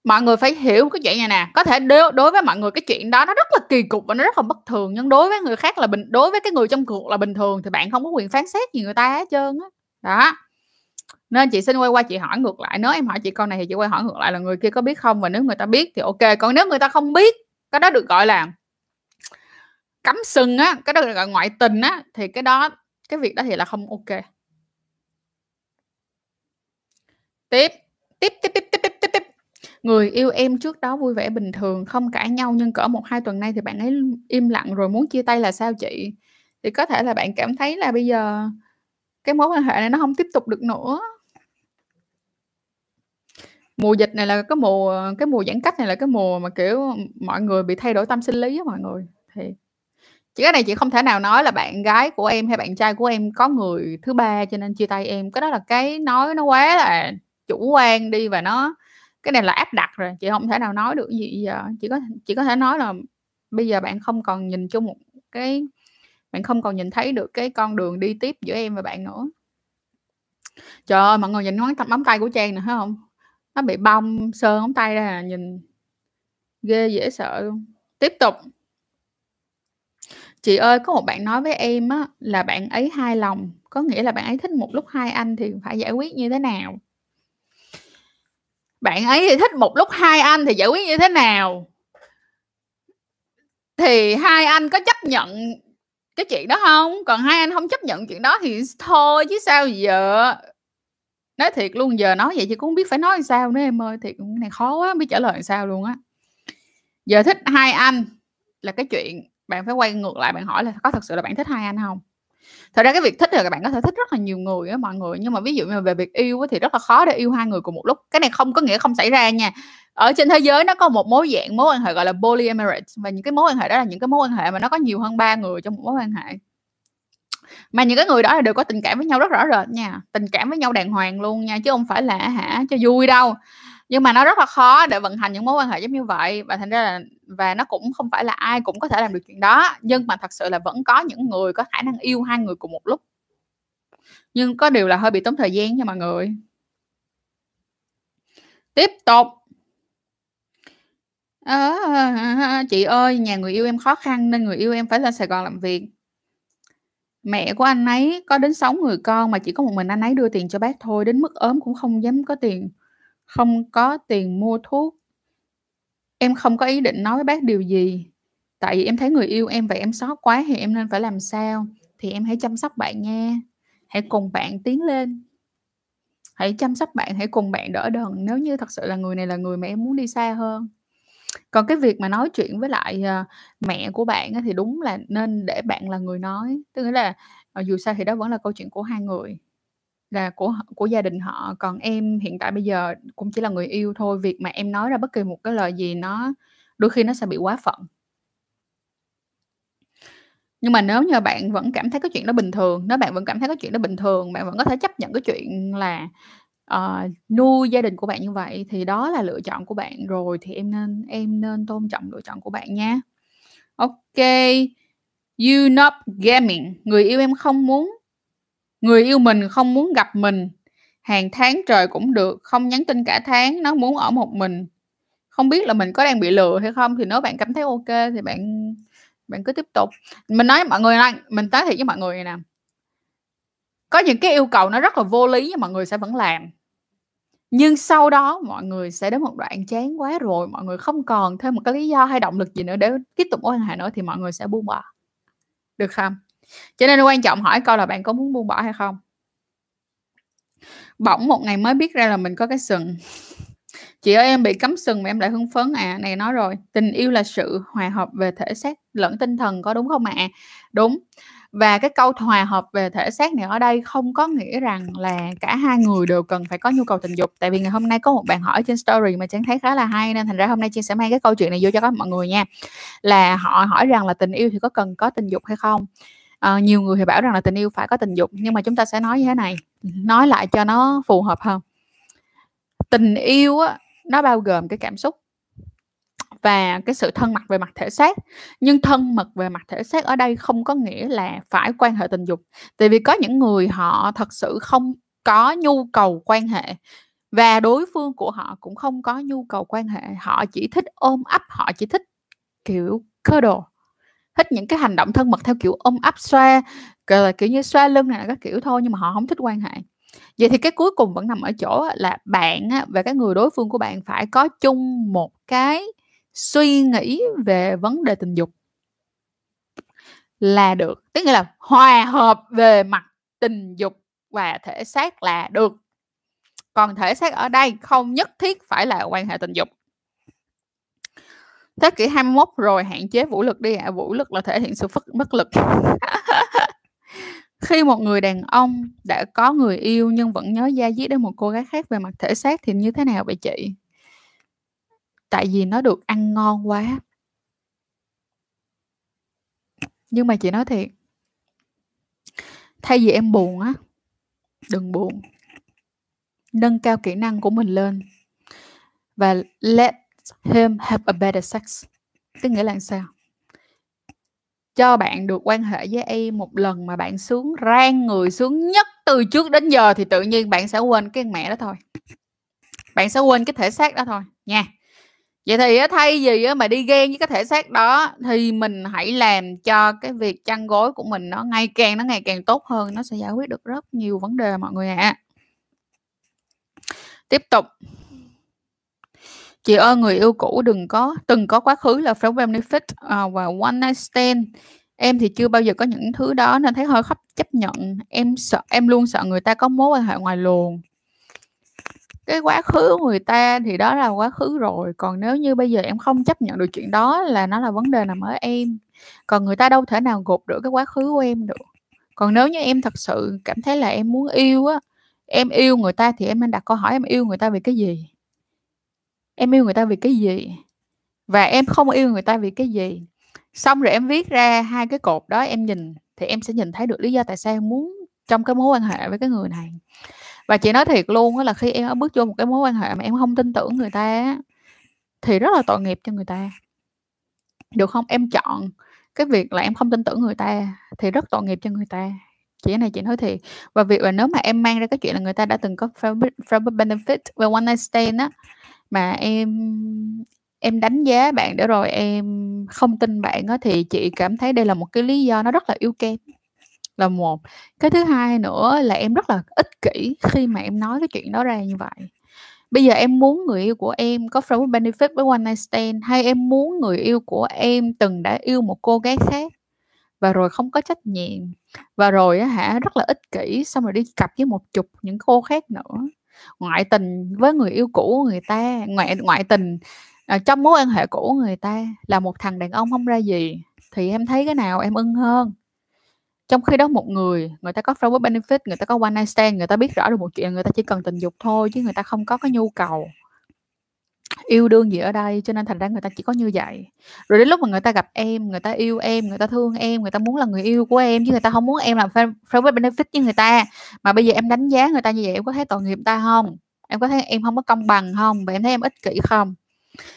Mọi người phải hiểu cái chuyện này nè. Có thể đối, đối với mọi người cái chuyện đó nó rất là kỳ cục và nó rất là bất thường nhưng đối với người khác là bình đối với cái người trong cuộc là bình thường thì bạn không có quyền phán xét gì người ta hết trơn á. Đó. đó nên chị xin quay qua chị hỏi ngược lại. Nếu em hỏi chị câu này thì chị quay hỏi ngược lại là người kia có biết không? Và nếu người ta biết thì ok. Còn nếu người ta không biết cái đó được gọi là cắm sừng á cái đó được gọi ngoại tình á thì cái đó cái việc đó thì là không ok. Tiếp tiếp tiếp, tiếp. Người yêu em trước đó vui vẻ bình thường, không cãi nhau nhưng cỡ một hai tuần nay thì bạn ấy im lặng rồi muốn chia tay là sao chị? Thì có thể là bạn cảm thấy là bây giờ cái mối quan hệ này nó không tiếp tục được nữa. Mùa dịch này là cái mùa cái mùa giãn cách này là cái mùa mà, kiểu, mọi người bị thay đổi tâm sinh lý á mọi người, thì chứ cái này chị không thể nào nói là bạn gái của em hay bạn trai của em có người thứ ba cho nên chia tay em, cái đó là cái nói nó quá là chủ quan đi và nó cái này là áp đặt rồi, chị không thể nào nói được gì giờ. Chỉ có chỉ có thể nói là bây giờ bạn không còn nhìn chung một cái, bạn không còn nhìn thấy được cái con đường đi tiếp giữa em và bạn nữa. Trời ơi, mọi người nhìn ngón tay móng tay của trang nè, thấy không? Nó bị bong sơn móng tay ra nhìn ghê dễ sợ luôn. Tiếp tục. Chị ơi, có một bạn nói với em á, là bạn ấy hai lòng, có nghĩa là bạn ấy thích một lúc hai anh thì phải giải quyết như thế nào? Bạn ấy thì thích một lúc hai anh thì giải quyết như thế nào? Thì hai anh có chấp nhận cái chuyện đó không? Còn hai anh không chấp nhận chuyện đó thì thôi chứ sao giờ? Nói thiệt luôn, giờ nói vậy chứ cũng không biết phải nói làm sao nữa em ơi, thiệt này khó quá biết trả lời làm sao luôn á. Giờ thích hai anh là cái chuyện bạn phải quay ngược lại bạn hỏi là có thật sự là bạn thích hai anh không? Thật ra cái việc thích là các bạn có thể thích rất là nhiều người á mọi người, nhưng mà ví dụ như về việc yêu thì rất là khó để yêu hai người cùng một lúc. Cái này không có nghĩa không xảy ra nha. Ở trên thế giới nó có một mối dạng, mối quan hệ gọi là polyamorous và những cái mối quan hệ đó là những cái mối quan hệ mà nó có nhiều hơn ba người trong một mối quan hệ. Mà những cái người đó là đều có tình cảm với nhau rất rõ rệt nha, tình cảm với nhau đàng hoàng luôn nha, chứ không phải là hả, cho vui đâu nhưng mà nó rất là khó để vận hành những mối quan hệ giống như vậy. Và thành ra là và nó cũng không phải là ai cũng có thể làm được chuyện đó. Nhưng mà thật sự là vẫn có những người có khả năng yêu hai người cùng một lúc. Nhưng có điều là hơi bị tốn thời gian nha mọi người. Tiếp tục. À, chị ơi nhà người yêu em khó khăn nên người yêu em phải lên Sài Gòn làm việc. Mẹ của anh ấy có đến 6 người con mà chỉ có một mình anh ấy đưa tiền cho bác thôi. Đến mức ốm cũng không dám có tiền không có tiền mua thuốc. Em không có ý định nói với bác điều gì, tại vì em thấy người yêu em vậy em xót quá thì em nên phải làm sao? Thì em hãy chăm sóc bạn nha. Hãy cùng bạn tiến lên. Hãy chăm sóc bạn, hãy cùng bạn đỡ đần. Nếu như thật sự là người này là người mà em muốn đi xa hơn. Còn cái việc mà nói chuyện với lại ờ, mẹ của bạn thì đúng là nên để bạn là người nói. Tức là ờ, dù sao thì đó vẫn là câu chuyện của hai người là của của gia đình họ. Còn em hiện tại bây giờ cũng chỉ là người yêu thôi. Việc mà em nói ra bất kỳ một cái lời gì nó đôi khi nó sẽ bị quá phận. Nhưng mà nếu như bạn vẫn cảm thấy cái chuyện đó bình thường nếu bạn vẫn cảm thấy cái chuyện đó bình thường bạn vẫn có thể chấp nhận cái chuyện là uh, nuôi gia đình của bạn như vậy thì đó là lựa chọn của bạn rồi thì em nên em nên tôn trọng lựa chọn của bạn nha. Ok. You not gaming. Người yêu em không muốn người yêu mình không muốn gặp mình. Hàng tháng trời cũng được, không nhắn tin cả tháng, nó muốn ở một mình. Không biết là mình có đang bị lừa hay không, thì nếu bạn cảm thấy ok thì bạn bạn cứ tiếp tục. Mình nói mọi người này mình tới thiệt với mọi người này nè. Có những cái yêu cầu nó rất là vô lý nhưng mọi người sẽ vẫn làm. Nhưng sau đó mọi người sẽ đến một đoạn chán quá rồi, mọi người không còn thêm một cái lý do hay động lực gì nữa để tiếp tục mối quan hệ nữa thì mọi người sẽ buông bỏ. Được không? Cho nên quan trọng hỏi câu là bạn có muốn buông bỏ hay không. Bỗng một ngày mới biết ra là mình có cái sừng. Chị ơi, em bị cấm sừng mà em lại hưng phấn à? Này nói rồi, tình yêu là sự hòa hợp về thể xác lẫn tinh thần có đúng không ạ? À? đúng. Và cái câu hòa hợp về thể xác này ở đây không có nghĩa rằng là cả hai người đều cần phải có nhu cầu tình dục. Tại vì ngày hôm nay có một bạn hỏi trên story mà trang thấy khá là hay, nên thành ra hôm nay chị sẽ mang cái câu chuyện này vô cho các mọi người nha. Là họ hỏi rằng là tình yêu thì có cần có tình dục hay không? À, nhiều người thì bảo rằng là tình yêu phải có tình dục nhưng mà chúng ta sẽ nói như thế này. Nói lại cho nó phù hợp hơn. Tình yêu á, nó bao gồm cái cảm xúc và cái sự thân mật về mặt thể xác. Nhưng thân mật về mặt thể xác ở đây không có nghĩa là phải quan hệ tình dục. Tại vì có những người họ thật sự không có nhu cầu quan hệ và đối phương của họ cũng không có nhu cầu quan hệ. Họ chỉ thích ôm ấp họ chỉ thích kiểu cơ đồ thích những cái hành động thân mật theo kiểu ôm ấp, xoa kiểu như, xoa lưng này là các kiểu thôi, nhưng mà họ không thích quan hệ. Vậy thì cái cuối cùng vẫn nằm ở chỗ là bạn và cái người đối phương của bạn phải có chung một cái suy nghĩ về vấn đề tình dục là được. Tức là hòa hợp về mặt tình dục và thể xác là được. Còn thể xác ở đây không nhất thiết phải là quan hệ tình dục thế kỷ 21 rồi, hạn chế vũ lực đi ạ. À. vũ lực là thể hiện sự phất bất lực. [LAUGHS] Khi một người đàn ông đã có người yêu nhưng vẫn nhớ da diết đến một cô gái khác về mặt thể xác thì như thế nào vậy chị? Tại vì nó được ăn ngon quá. Nhưng mà chị nói thiệt, thay vì em buồn á, đừng buồn. Nâng cao kỹ năng của mình lên và let him have a better sex. Tức nghĩa là sao? Cho bạn được quan hệ với em một lần mà bạn sướng rang người sướng nhất từ trước đến giờ thì tự nhiên bạn sẽ quên cái mẹ đó thôi. Bạn sẽ quên cái thể xác đó thôi, nha. Vậy thì thay vì mà đi ghen với cái thể xác đó thì mình hãy làm cho cái việc chăn gối của mình nó ngày càng, nó ngày càng tốt hơn, nó sẽ giải quyết được rất nhiều vấn đề mọi người ạ. À. tiếp tục chị ơi người yêu cũ đừng có từng có quá khứ là friend benefit uh, và one night stand Em thì chưa bao giờ có những thứ đó nên thấy hơi khó chấp nhận. Em sợ em luôn sợ người ta có mối quan hệ ngoài luồng. Cái quá khứ của người ta thì đó là quá khứ rồi, còn nếu như bây giờ em không chấp nhận được chuyện đó là nó là vấn đề nằm ở em. Còn người ta đâu thể nào gột rửa cái quá khứ của em được. Còn nếu như em thật sự cảm thấy là em muốn yêu á, em yêu người ta thì em nên đặt câu hỏi em yêu người ta vì cái gì? Em yêu người ta vì cái gì? Và em không yêu người ta vì cái gì? Xong rồi em viết ra hai cái cột đó em nhìn, thì em sẽ nhìn thấy được lý do tại sao em muốn trong cái mối quan hệ với cái người này. Và chị nói thiệt luôn đó là khi em bước vô một cái mối quan hệ mà em không tin tưởng người ta thì rất là tội nghiệp cho người ta. Được không? Em chọn cái việc là em không tin tưởng người ta thì rất tội nghiệp cho người ta. Chị này chị nói thiệt. Và việc là nếu mà em mang ra cái chuyện là người ta đã từng có friend benefit và one night stand á mà em em đánh giá bạn để rồi, em không tin bạn á, thì chị cảm thấy đây là một cái lý do nó rất là yếu kém. Là một. Cái thứ hai nữa là em rất là ích kỷ khi mà em nói cái chuyện đó ra như vậy. Bây giờ em muốn người yêu của em có friend benefit với one night stand hay em muốn người yêu của em từng đã yêu một cô gái khác và rồi không có trách nhiệm và rồi á hả, rất là ích kỷ, xong rồi đi cặp với một chục những cô khác nữa ngoại tình với người yêu cũ của người ta ngoại ngoại tình à, trong mối quan hệ cũ của người ta là một thằng đàn ông không ra gì thì em thấy cái nào em ưng hơn? Trong khi đó một người người ta có flower benefit người ta có one night stand người ta biết rõ được một chuyện người ta chỉ cần tình dục thôi chứ người ta không có cái nhu cầu yêu đương gì ở đây, cho nên thành ra người ta chỉ có như vậy. Rồi đến lúc mà người ta gặp em, người ta yêu em, người ta thương em, người ta muốn là người yêu của em, chứ người ta không muốn em làm friend with benefit với người ta. Mà bây giờ em đánh giá người ta như vậy, em có thấy tội nghiệp ta không em có thấy em không có công bằng không và em thấy em ích kỷ không?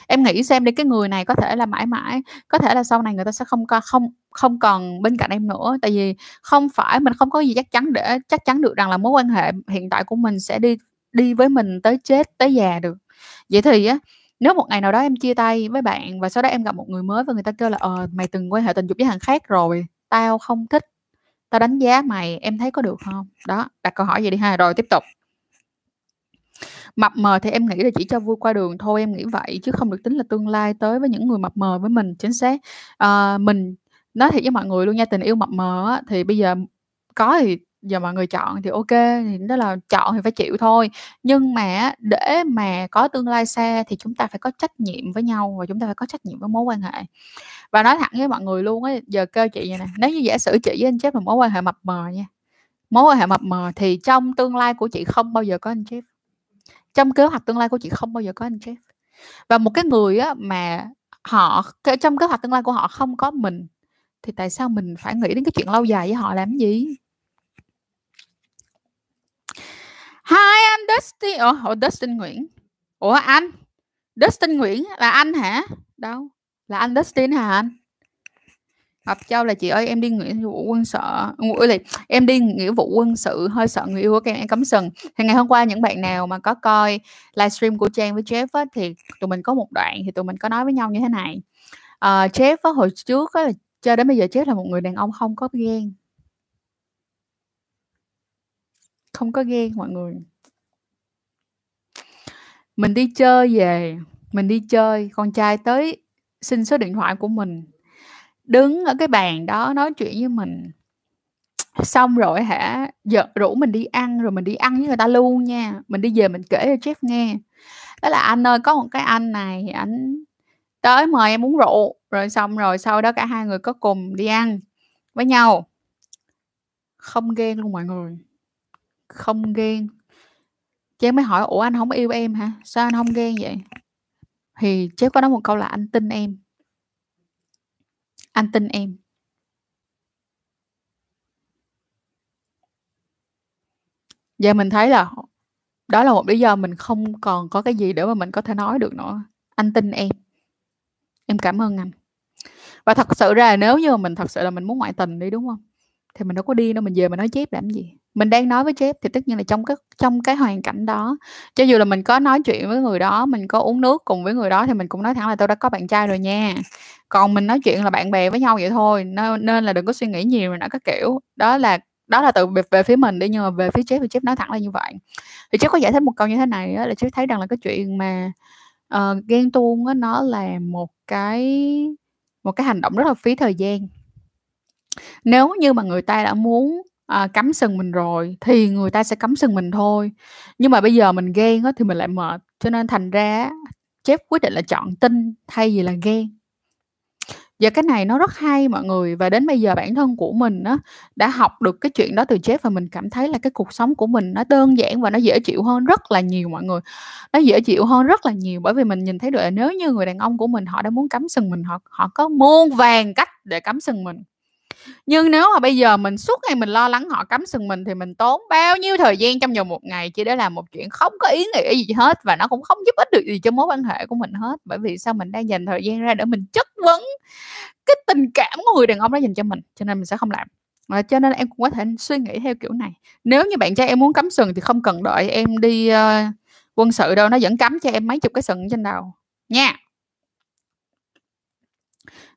Em nghĩ xem đi, cái người này có thể là mãi mãi, có thể là sau này người ta sẽ không có không không còn bên cạnh em nữa. Tại vì không phải mình không có gì chắc chắn để, chắc chắn được rằng là mối quan hệ hiện tại của mình sẽ đi đi với mình tới chết, tới già được vậy thì á nếu một ngày nào đó em chia tay với bạn và sau đó em gặp một người mới và người ta kêu là ờ mày từng quan hệ tình dục với thằng khác rồi tao không thích tao đánh giá mày em thấy có được không? Đó đặt câu hỏi vậy đi ha rồi tiếp tục. Mập mờ thì em nghĩ là chỉ cho vui qua đường thôi em nghĩ vậy chứ không được tính là tương lai tới với những người mập mờ với mình chính xác. À, mình nói thiệt với mọi người luôn nha tình yêu mập mờ á, thì bây giờ có thì giờ mọi người chọn thì ok, thì đó là chọn thì phải chịu thôi. Nhưng mà để mà có tương lai xa thì chúng ta phải có trách nhiệm với nhau và chúng ta phải có trách nhiệm với mối quan hệ. Và nói thẳng với mọi người luôn á, giờ kêu chị vậy nè, nếu như giả sử chị với anh chép là mối quan hệ mập mờ nha, mối quan hệ mập mờ thì trong tương lai của chị không bao giờ có anh chép trong kế hoạch tương lai của chị không bao giờ có anh chép và một cái người á mà họ trong kế hoạch tương lai của họ không có mình, thì tại sao mình phải nghĩ đến cái chuyện lâu dài với họ làm gì? Hi, I'm Dustin. Ủa, oh, Dustin Nguyễn. Ủa anh? Dustin Nguyễn là anh hả? Đâu? Là anh Dustin hả anh? Ngọc Châu là chị ơi em đi nghĩa vụ quân sự là em đi nghĩa vụ quân sự hơi sợ người yêu của em em cấm sừng thì ngày hôm qua những bạn nào mà có coi livestream của Trang với Jeff á, thì tụi mình có một đoạn thì tụi mình có nói với nhau như thế này uh, Jeff á, hồi trước á, cho đến bây giờ Jeff là một người đàn ông không có ghen không có ghen mọi người. Mình đi chơi về, mình đi chơi, con trai tới xin số điện thoại của mình, đứng ở cái bàn đó nói chuyện với mình. Xong rồi hả, giờ rủ mình đi ăn, rồi mình đi ăn với người ta luôn nha. Mình đi về mình kể cho Jeff nghe. Đó là anh ơi, có một cái anh này anh tới mời em uống rượu. Rồi xong rồi sau đó cả hai người có cùng đi ăn với nhau. Không ghen luôn mọi người không ghen chép mới hỏi ủa anh không yêu em hả sao anh không ghen vậy thì chép có nói một câu là anh tin em anh tin em giờ mình thấy là đó là một lý do mình không còn có cái gì để mà mình có thể nói được nữa. Anh tin em. Em cảm ơn anh. Và thật sự ra là nếu như mà mình thật sự là mình muốn ngoại tình đi, đúng không Thì mình đâu có đi đâu, mình về mình nói chép làm gì. Mình đang nói với chép thì tất nhiên là trong cái trong cái hoàn cảnh đó, cho dù là mình có nói chuyện với người đó, mình có uống nước cùng với người đó thì mình cũng nói thẳng là "Tôi đã có bạn trai rồi nha." Còn mình nói chuyện là bạn bè với nhau vậy thôi, nên nên là đừng có suy nghĩ nhiều rồi nó các kiểu. Đó là đó là từ về về phía mình đi, nhưng mà về phía chép thì chép nói thẳng là như vậy. Thì chép có giải thích một câu như thế này đó là chép thấy rằng là cái chuyện mà, uh, ghen tuông nó là một cái một cái hành động rất là phí thời gian. Nếu như mà người ta đã muốn, à, cắm sừng mình rồi thì người ta sẽ cắm sừng mình thôi. Nhưng mà bây giờ mình ghen á thì mình lại mệt, cho nên thành ra chép Jeff quyết định là chọn tin thay vì là ghen. Và cái này nó rất hay mọi người, và đến bây giờ bản thân của mình á, đã học được cái chuyện đó từ Jeff và mình cảm thấy là cái cuộc sống của mình nó đơn giản và nó dễ chịu hơn rất là nhiều mọi người. Nó dễ chịu hơn rất là nhiều bởi vì mình nhìn thấy được là nếu như người đàn ông của mình họ đã muốn cắm sừng mình, họ họ có muôn vàng cách để cắm sừng mình. Nhưng nếu mà bây giờ mình suốt ngày mình lo lắng họ cắm sừng mình thì mình tốn bao nhiêu thời gian trong vòng một ngày chỉ để làm một chuyện không có ý nghĩa gì hết và nó cũng không giúp ích được gì cho mối quan hệ của mình hết. Bởi vì sao mình đang dành thời gian ra để mình chất vấn cái tình cảm của người đàn ông đó dành cho mình, cho nên mình sẽ không làm. Và cho nên em cũng có thể suy nghĩ theo kiểu này. Nếu như bạn trai em muốn cắm sừng thì không cần đợi em đi, uh, quân sự đâu, nó vẫn cắm cho em mấy chục cái sừng trên đầu, nha.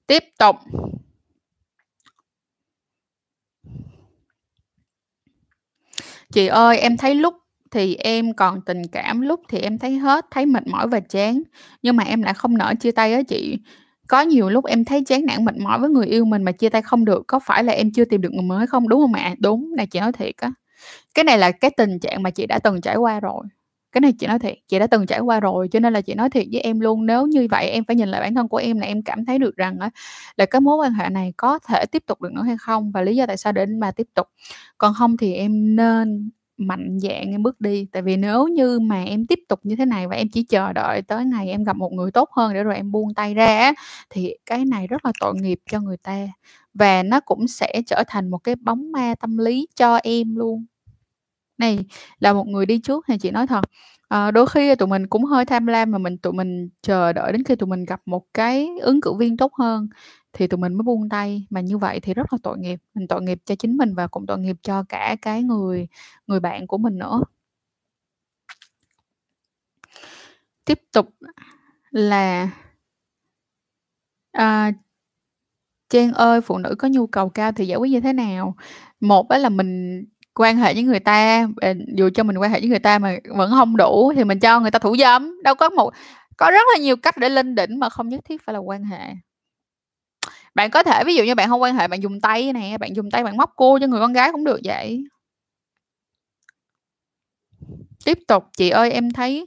Tiếp tục. Chị ơi, em thấy lúc thì em còn tình cảm, lúc thì em thấy hết, thấy mệt mỏi và chán, nhưng mà em lại không nỡ chia tay á chị. Có nhiều lúc em thấy chán nản, mệt mỏi với người yêu mình mà chia tay không được, có phải là em chưa tìm được người mới không, đúng không ạ? Đúng, này chị nói thiệt á. Cái này là cái tình trạng mà chị đã từng trải qua rồi. Cái này chị nói thiệt, chị đã từng trải qua rồi, cho nên là chị nói thiệt với em luôn, nếu như vậy em phải nhìn lại bản thân của em là em cảm thấy được rằng á, là cái mối quan hệ này có thể tiếp tục được nữa hay không và lý do tại sao để mà tiếp tục. Còn không thì em nên mạnh dạn em bước đi, tại vì nếu như mà em tiếp tục như thế này và em chỉ chờ đợi tới ngày em gặp một người tốt hơn để rồi em buông tay ra thì cái này rất là tội nghiệp cho người ta và nó cũng sẽ trở thành một cái bóng ma tâm lý cho em luôn. Này, là một người đi trước thì chị nói thật, à, đôi khi tụi mình cũng hơi tham lam mà mình tụi mình chờ đợi đến khi tụi mình gặp một cái ứng cử viên tốt hơn thì tụi mình mới buông tay, mà như vậy thì rất là tội nghiệp, mình tội nghiệp cho chính mình và cũng tội nghiệp cho cả cái người người bạn của mình nữa. Tiếp tục là À, Trang ơi, phụ nữ có nhu cầu cao thì giải quyết như thế nào? Một đó là mình quan hệ với người ta, ờ, dù cho mình quan hệ với người ta mà vẫn không đủ thì mình cho người ta thủ dâm, đâu có một có rất là nhiều cách để lên đỉnh mà không nhất thiết phải là quan hệ. Bạn có thể ví dụ như bạn không quan hệ, bạn dùng tay nè, bạn dùng tay bạn móc cua cho người con gái cũng được vậy. Tiếp tục, chị ơi em thấy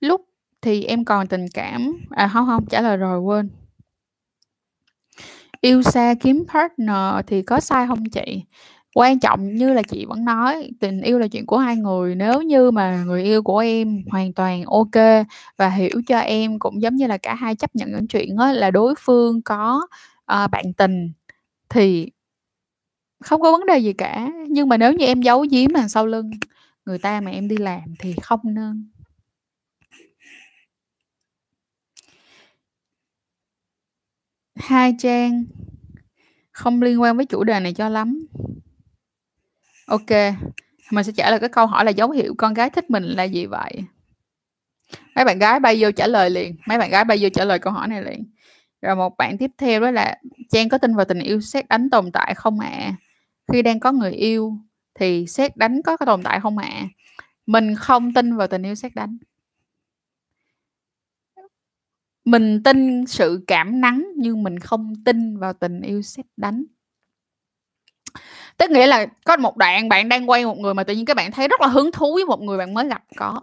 lúc thì em còn tình cảm à, không không trả lời rồi quên. Yêu xa kiếm partner thì có sai không chị? Quan trọng như là chị vẫn nói, tình yêu là chuyện của hai người, nếu như mà người yêu của em hoàn toàn ok và hiểu cho em cũng giống như là cả hai chấp nhận những chuyện đó là đối phương có, uh, bạn tình thì không có vấn đề gì cả. Nhưng mà nếu như em giấu giếm đằng sau lưng người ta mà em đi làm thì không nên. Hai Trang. Không liên quan với chủ đề này cho lắm. OK, mình sẽ trả lời cái câu hỏi là dấu hiệu con gái thích mình là gì vậy? Mấy bạn gái bay vô trả lời liền, mấy bạn gái bay vô trả lời câu hỏi này liền. Rồi một bạn tiếp theo đó là "Trang có tin vào tình yêu xét đánh tồn tại không ạ? Khi đang có người yêu thì xét đánh có tồn tại không ạ?" Mình không tin vào tình yêu xét đánh. Mình tin sự cảm nắng nhưng mình không tin vào tình yêu xét đánh. Tức nghĩa là có một đoạn bạn đang quen một người mà tự nhiên các bạn thấy rất là hứng thú với một người bạn mới gặp, có.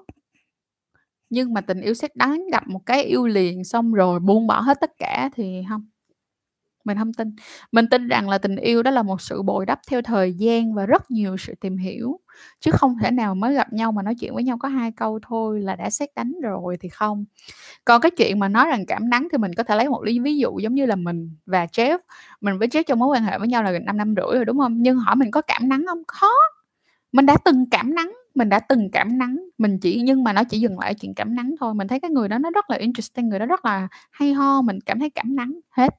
Nhưng mà tình yêu xét đánh gặp một cái yêu liền xong rồi buông bỏ hết tất cả thì không Mình không tin. Mình tin rằng là tình yêu đó là một sự bồi đắp theo thời gian và rất nhiều sự tìm hiểu, chứ không thể nào mới gặp nhau mà nói chuyện với nhau có hai câu thôi là đã xét đánh rồi thì không. Còn cái chuyện mà nói rằng cảm nắng thì mình có thể lấy một lý ví dụ giống như là mình và Jeff, mình với Jeff trong mối quan hệ với nhau là gần 5 năm rưỡi rồi, đúng không Nhưng hỏi mình có cảm nắng không khó mình đã từng cảm nắng, mình đã từng cảm nắng, mình chỉ nhưng mà nó chỉ dừng lại ở chuyện cảm nắng thôi. Mình thấy cái người đó nó rất là interesting, người đó rất là hay ho, mình cảm thấy cảm nắng, hết.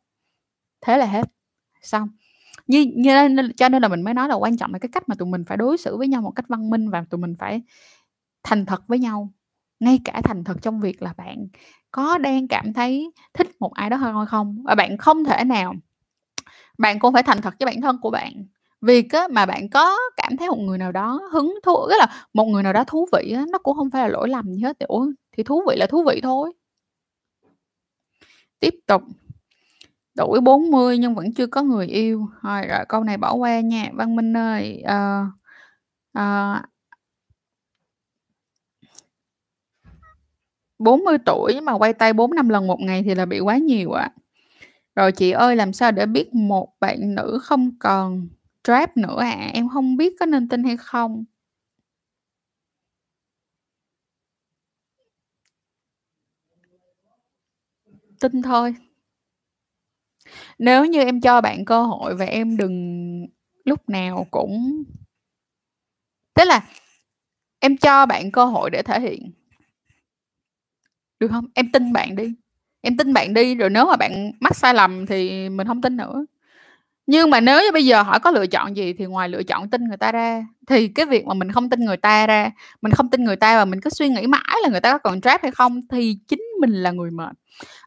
Thế là hết, xong. Như như nên cho nên là mình mới nói là quan trọng là cái cách mà tụi mình phải đối xử với nhau một cách văn minh và tụi mình phải thành thật với nhau. Ngay cả thành thật trong việc là bạn có đang cảm thấy thích một ai đó hay không và bạn không thể nào bạn cũng phải thành thật với bản thân của bạn. Việc á mà bạn có cảm thấy một người nào đó hứng thú tức là một người nào đó thú vị á, nó cũng không phải là lỗi lầm gì hết. Thì ủa, thì thú vị là thú vị thôi. Tiếp tục. Tuổi 40 nhưng vẫn chưa có người yêu. Rồi, rồi câu này bỏ qua nha. Văn Minh ơi, ờ, ờ 40 tuổi mà quay tay 4-5 lần một ngày thì là bị quá nhiều ạ. Rồi chị ơi, làm sao để biết một bạn nữ không còn trap nữa ạ? À? Em không biết có nên tin hay không? Tin thôi. Nếu như em cho bạn cơ hội và em đừng lúc nào cũng tức là em cho bạn cơ hội để thể hiện. Được không? Em tin bạn đi. Em tin bạn đi, rồi nếu mà bạn mắc sai lầm thì mình không tin nữa. Nhưng mà nếu như bây giờ hỏi có lựa chọn gì thì ngoài lựa chọn tin người ta ra, thì cái việc mà mình không tin người ta ra, mình không tin người ta và mình cứ suy nghĩ mãi là người ta có còn trap hay không thì chính mình là người mệt.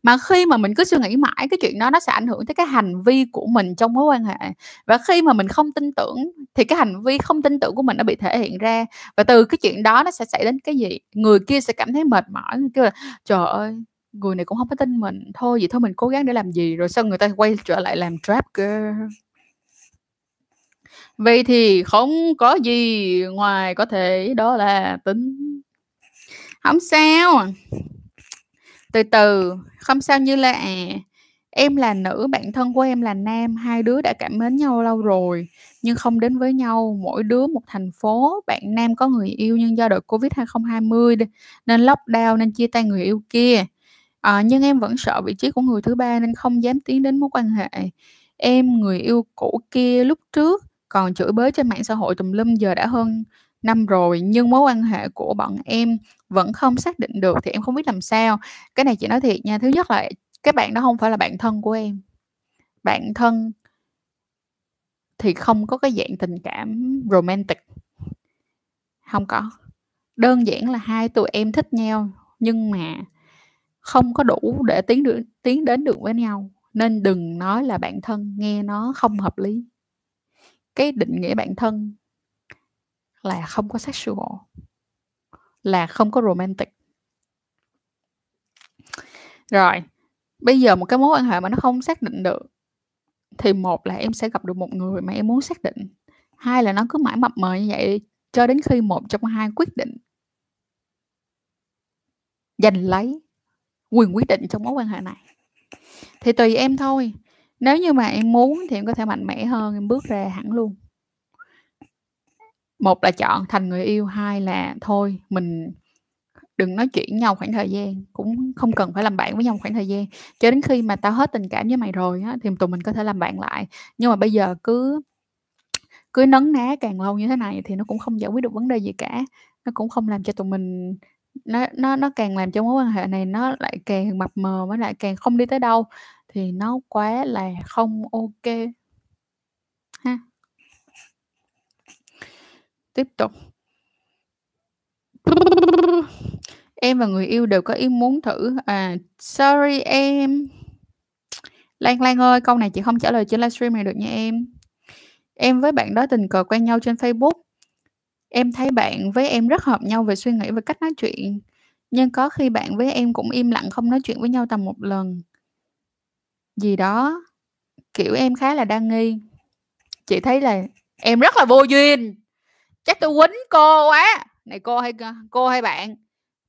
Mà khi mà mình cứ suy nghĩ mãi cái chuyện đó nó sẽ ảnh hưởng tới cái hành vi của mình trong mối quan hệ. Và khi mà mình không tin tưởng thì cái hành vi không tin tưởng của mình nó bị thể hiện ra và từ cái chuyện đó nó sẽ xảy đến cái gì? Người kia sẽ cảm thấy mệt mỏi, kêu là trời ơi người này cũng không có tin mình thôi vậy thôi mình cố gắng để làm gì rồi sao người ta quay trở lại làm trap girl vậy thì không có gì ngoài có thể đó là tính không sao từ từ không sao như là à em là nữ bạn thân của em là nam hai đứa đã cảm mến nhau lâu rồi nhưng không đến với nhau. Mỗi đứa một thành phố bạn nam có người yêu nhưng do đợt covid 2020 nên lockdown nên chia tay người yêu kia. À, nhưng em vẫn sợ vị trí của người thứ ba nên không dám tiến đến mối quan hệ. Em người yêu cũ kia lúc trước còn chửi bới trên mạng xã hội tùm lum giờ đã hơn năm rồi nhưng mối quan hệ của bọn em vẫn không xác định được thì em không biết làm sao. Cái này chị nói thiệt nha, thứ nhất là các bạn đó không phải là bạn thân của em. Bạn thân thì không có cái dạng tình cảm romantic. Không có. Đơn giản là hai tụi em thích nhau nhưng mà không có đủ để tiến được, tiến đến được với nhau. Nên đừng nói là bạn thân, nghe nó không hợp lý. Cái định nghĩa bạn thân là không có sexual, là không có romantic. Rồi, bây giờ một cái mối quan hệ mà nó không xác định được, thì một là em sẽ gặp được một người mà em muốn xác định. Hai là nó cứ mãi mập mờ như vậy cho đến khi một trong hai quyết định giành lấy quyền quyết định trong mối quan hệ này. Thì tùy em thôi. Nếu như mà em muốn thì em có thể mạnh mẽ hơn, em bước ra hẳn luôn một là chọn thành người yêu, hai là thôi, mình đừng nói chuyện nhau khoảng thời gian, cũng không cần phải làm bạn với nhau khoảng thời gian. Cho đến khi mà tao hết tình cảm với mày rồi á, thì tụi mình có thể làm bạn lại. Nhưng mà bây giờ cứ cứ nấn ná càng lâu như thế này thì nó cũng không giải quyết được vấn đề gì cả. Nó cũng không làm cho tụi mình, nó nó nó càng làm cho mối quan hệ này nó lại càng mập mờ với lại càng không đi tới đâu, thì nó quá là không ok ha tiếp tục. [LAUGHS] Em và người yêu đều có ý muốn thử. À sorry em. Lan Lan ơi câu này chị không trả lời trên livestream này được nha em. Em với bạn đó tình cờ quen nhau trên Facebook. Em thấy bạn với em rất hợp nhau về suy nghĩ và cách nói chuyện, nhưng có khi bạn với em cũng im lặng không nói chuyện với nhau tầm một lần. Gì đó, kiểu, em khá là đa nghi. Chị thấy là em rất là vô duyên, chắc tôi quýnh cô quá. Này cô hay cô hay bạn?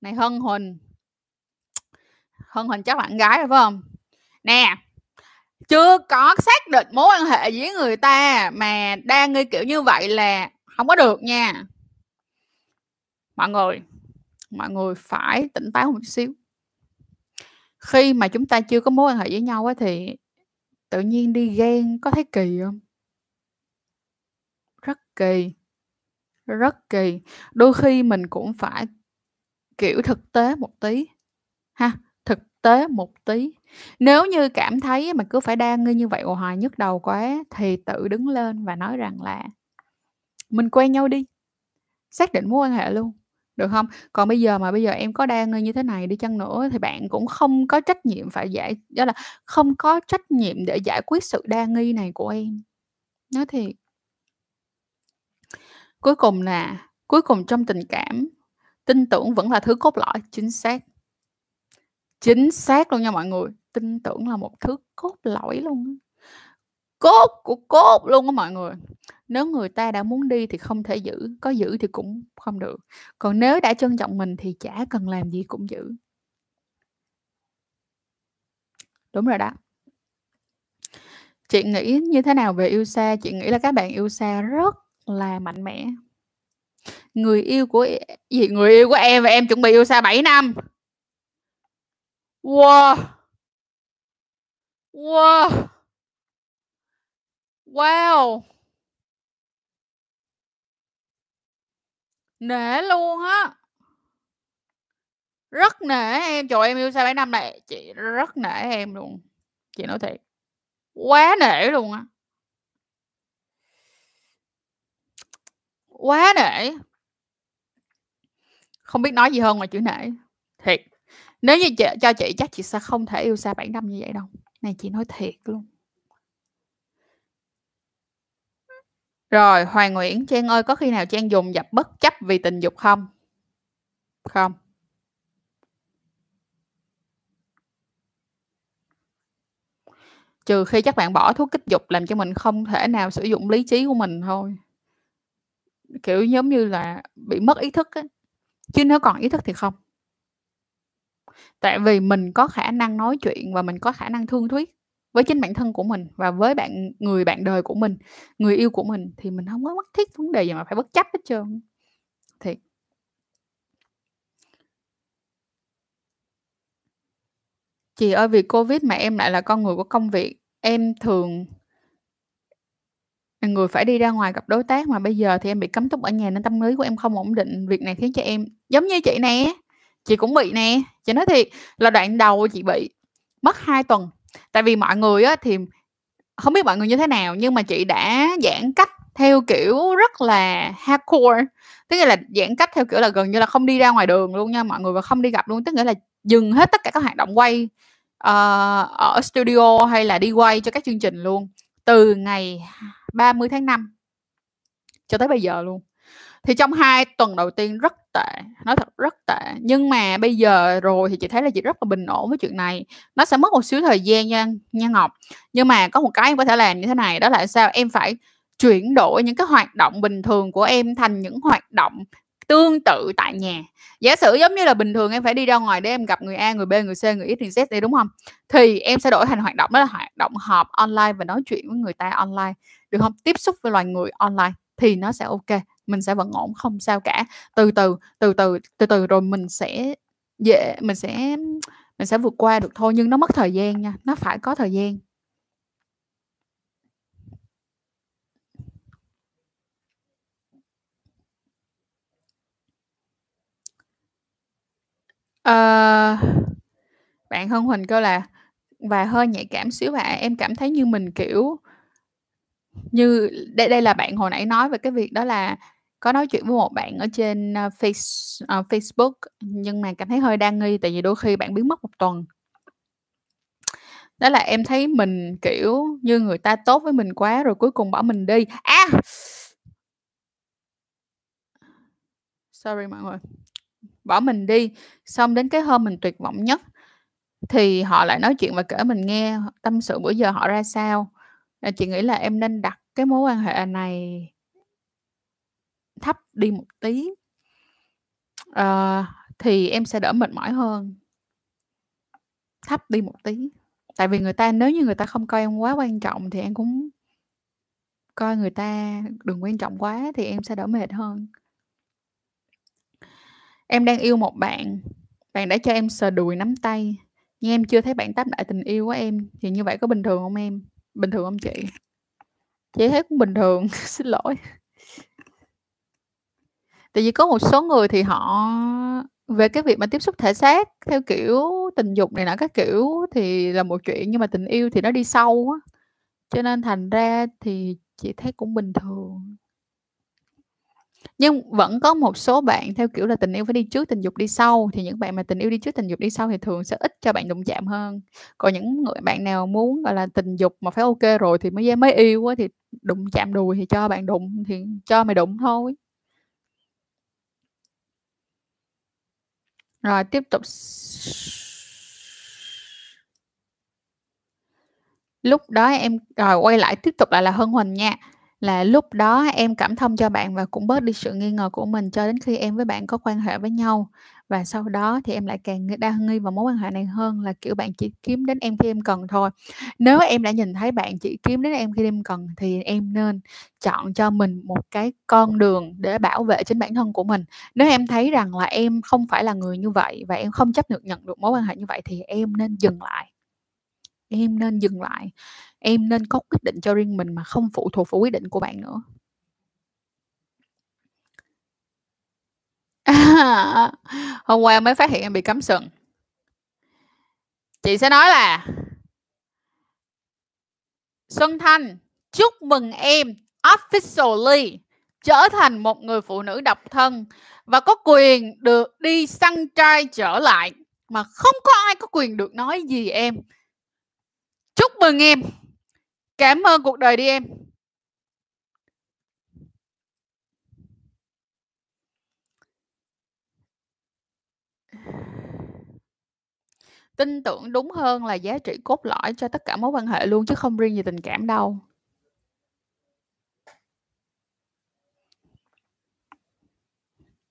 Này Hân Huỳnh. Hân Huỳnh chắc bạn gái rồi phải không? Nè, chưa có xác định mối quan hệ với người ta mà đa nghi kiểu như vậy là không có được nha mọi người mọi người phải tỉnh táo một xíu khi mà chúng ta chưa có mối quan hệ với nhau ấy thì tự nhiên đi ghen có thấy kỳ không rất kỳ rất kỳ đôi khi mình cũng phải, kiểu, thực tế một tí, ha, thực tế một tí nếu như cảm thấy mà cứ phải đa nghi như vậy hoài nhức đầu quá thì tự đứng lên và nói rằng là mình quen nhau đi, xác định mối quan hệ luôn, được không Còn bây giờ mà bây giờ em có đang như thế này đi chăng nữa thì bạn cũng không có trách nhiệm phải giải, đó là không có trách nhiệm để giải quyết sự đa nghi này của em. Nói thiệt. Cuối cùng là cuối cùng trong tình cảm, tin tưởng vẫn là thứ cốt lõi, chính xác. Chính xác luôn nha mọi người, tin tưởng là một thứ cốt lõi luôn. Cốt của cốt luôn á mọi người. Nếu người ta đã muốn đi thì không thể giữ, có giữ thì cũng không được. Còn nếu đã trân trọng mình thì chả cần làm gì cũng giữ. Đúng rồi đó. Chị nghĩ như thế nào về yêu xa? Chị nghĩ là các bạn yêu xa rất là mạnh mẽ. Người yêu của e, gì? Người yêu của em và em chuẩn bị yêu xa 7 năm. Wow! Wow! Wow! Nể luôn á. Rất nể em, trời em yêu xa 7 năm này, chị rất nể em luôn. Chị nói thiệt. Quá nể luôn á. Quá nể. Không biết nói gì hơn ngoài chữ nể. Thiệt. Nếu như chị cho chị chắc chị sẽ không thể yêu xa 7 năm như vậy đâu. Này chị nói thiệt luôn. Rồi, Hoàng Nguyễn, Trang ơi, có khi nào Trang dùng dập bất chấp vì tình dục không? Không. Trừ khi chắc bạn bỏ thuốc kích dục làm cho mình không thể nào sử dụng lý trí của mình thôi. Kiểu, giống như là bị mất ý thức á, chứ nếu còn ý thức thì không. Tại vì mình có khả năng nói chuyện và mình có khả năng thương thuyết với chính bản thân của mình và với bạn người bạn đời của mình, người yêu của mình thì mình không có mất thiết vấn đề gì mà phải bất chấp hết trơn. Thiệt. Chị ơi, vì Covid mà em lại là con người của công việc, em thường là người phải đi ra ngoài gặp đối tác mà bây giờ thì em bị cấm túc ở nhà nên tâm lý của em không ổn định. Việc này khiến cho em giống như chị nè, chị cũng bị nè. Chị nói thiệt là đoạn đầu chị bị mất 2 tuần. Tại vì mọi người á thì không biết mọi người như thế nào nhưng mà chị đã giãn cách theo kiểu rất là hardcore. Tức nghĩa là giãn cách theo kiểu là gần như là không đi ra ngoài đường luôn nha mọi người và không đi gặp luôn. Tức nghĩa là dừng hết tất cả các hoạt động quay, uh, ở studio hay là đi quay cho các chương trình luôn, từ ngày 30 tháng 5 cho tới bây giờ luôn. Thì trong hai tuần đầu tiên rất tệ, nói thật rất tệ, nhưng mà bây giờ rồi thì chị thấy là chị rất là bình ổn với chuyện này. Nó sẽ mất một xíu thời gian nha nha Ngọc, nhưng mà có một cái em có thể làm như thế này, đó là sao? Em phải chuyển đổi những cái hoạt động bình thường của em thành những hoạt động tương tự tại nhà. Giả sử giống như là bình thường em phải đi ra ngoài để em gặp người A, người B, người C, người X, người Z đi, đúng không Thì em sẽ đổi thành hoạt động đó là hoạt động họp online và nói chuyện với người ta online, được không Tiếp xúc với loài người online thì nó sẽ ok mình sẽ vẫn ổn, không sao cả. Từ từ, từ từ, từ từ rồi mình sẽ dễ mình sẽ mình sẽ vượt qua được thôi, nhưng nó mất thời gian nha, nó phải có thời gian. Ờ. Bạn Hân Huỳnh kêu là "Và hơi nhạy cảm xíu ạ, em cảm thấy như mình, kiểu" như đây đây là bạn hồi nãy nói về cái việc đó là có nói chuyện với một bạn ở trên, ơ, Face ờ, Facebook, nhưng mà cảm thấy hơi đa nghi tại vì đôi khi bạn biến mất 1 tuần. Đó là em thấy mình, kiểu như, người ta tốt với mình quá rồi cuối cùng bỏ mình đi. A! Sorry mọi người. Bỏ mình đi, xong đến cái hôm mình tuyệt vọng nhất thì họ lại nói chuyện và kể mình nghe tâm sự bữa giờ họ ra sao. Chị nghĩ là em nên đặt cái mối quan hệ này thấp đi một tí. à, thì em sẽ đỡ mệt mỏi hơn. Thấp đi một tí. Tại vì người ta nếu như người ta không coi em quá quan trọng thì em cũng coi người ta đừng quan trọng quá thì em sẽ đỡ mệt hơn. Em đang yêu một bạn, bạn đã cho em sờ đùi, nắm tay, nhưng em chưa thấy bạn đáp lại tình yêu của em, thì như vậy có bình thường không em? Bình thường không chị? Chị thấy cũng bình thường, [LAUGHS] xin lỗi. Tại vì có một số người thì họ về cái việc mà tiếp xúc thể xác theo kiểu tình dục này nọ các kiểu thì là một chuyện, nhưng mà tình yêu thì nó đi sâu á, cho nên thành ra thì chị thấy cũng bình thường. Nhưng vẫn có một số bạn theo kiểu là tình yêu phải đi trước, tình dục đi sau, thì những bạn mà tình yêu đi trước, tình dục đi sau thì thường sẽ ít cho bạn đụng chạm hơn. Còn những người bạn nào muốn, gọi là, tình dục mà phải ok rồi thì mới mới yêu á, thì đụng chạm đùi thì cho bạn đụng, thì cho mày đụng thôi. Rồi tiếp tục Lúc đó em rồi quay lại tiếp tục lại là Hân Huỳnh nha, là lúc đó em cảm thông cho bạn và cũng bớt đi sự nghi ngờ của mình cho đến khi em với bạn có quan hệ với nhau. Và sau đó thì em lại càng đa nghi vào mối quan hệ này hơn là, kiểu, bạn chỉ kiếm đến em khi em cần thôi. Nếu em đã nhìn thấy bạn chỉ kiếm đến em khi em cần thì em nên chọn cho mình một cái con đường để bảo vệ chính bản thân của mình. Nếu em thấy rằng là em không phải là người như vậy và em không chấp được nhận được mối quan hệ như vậy thì em nên dừng lại. Em nên dừng lại, em nên có quyết định cho riêng mình mà không phụ thuộc vào quyết định của bạn nữa. À, [LAUGHS] hôm qua mới phát hiện em bị cắm sừng. Chị sẽ nói là Xuân Thanh, chúc mừng em officially trở thành một người phụ nữ độc thân và có quyền được đi săn trai trở lại mà không có ai có quyền được nói gì em. Chúc mừng em. Cảm ơn cuộc đời đi em. Tin tưởng đúng hơn là giá trị cốt lõi cho tất cả mối quan hệ luôn chứ không riêng gì tình cảm đâu.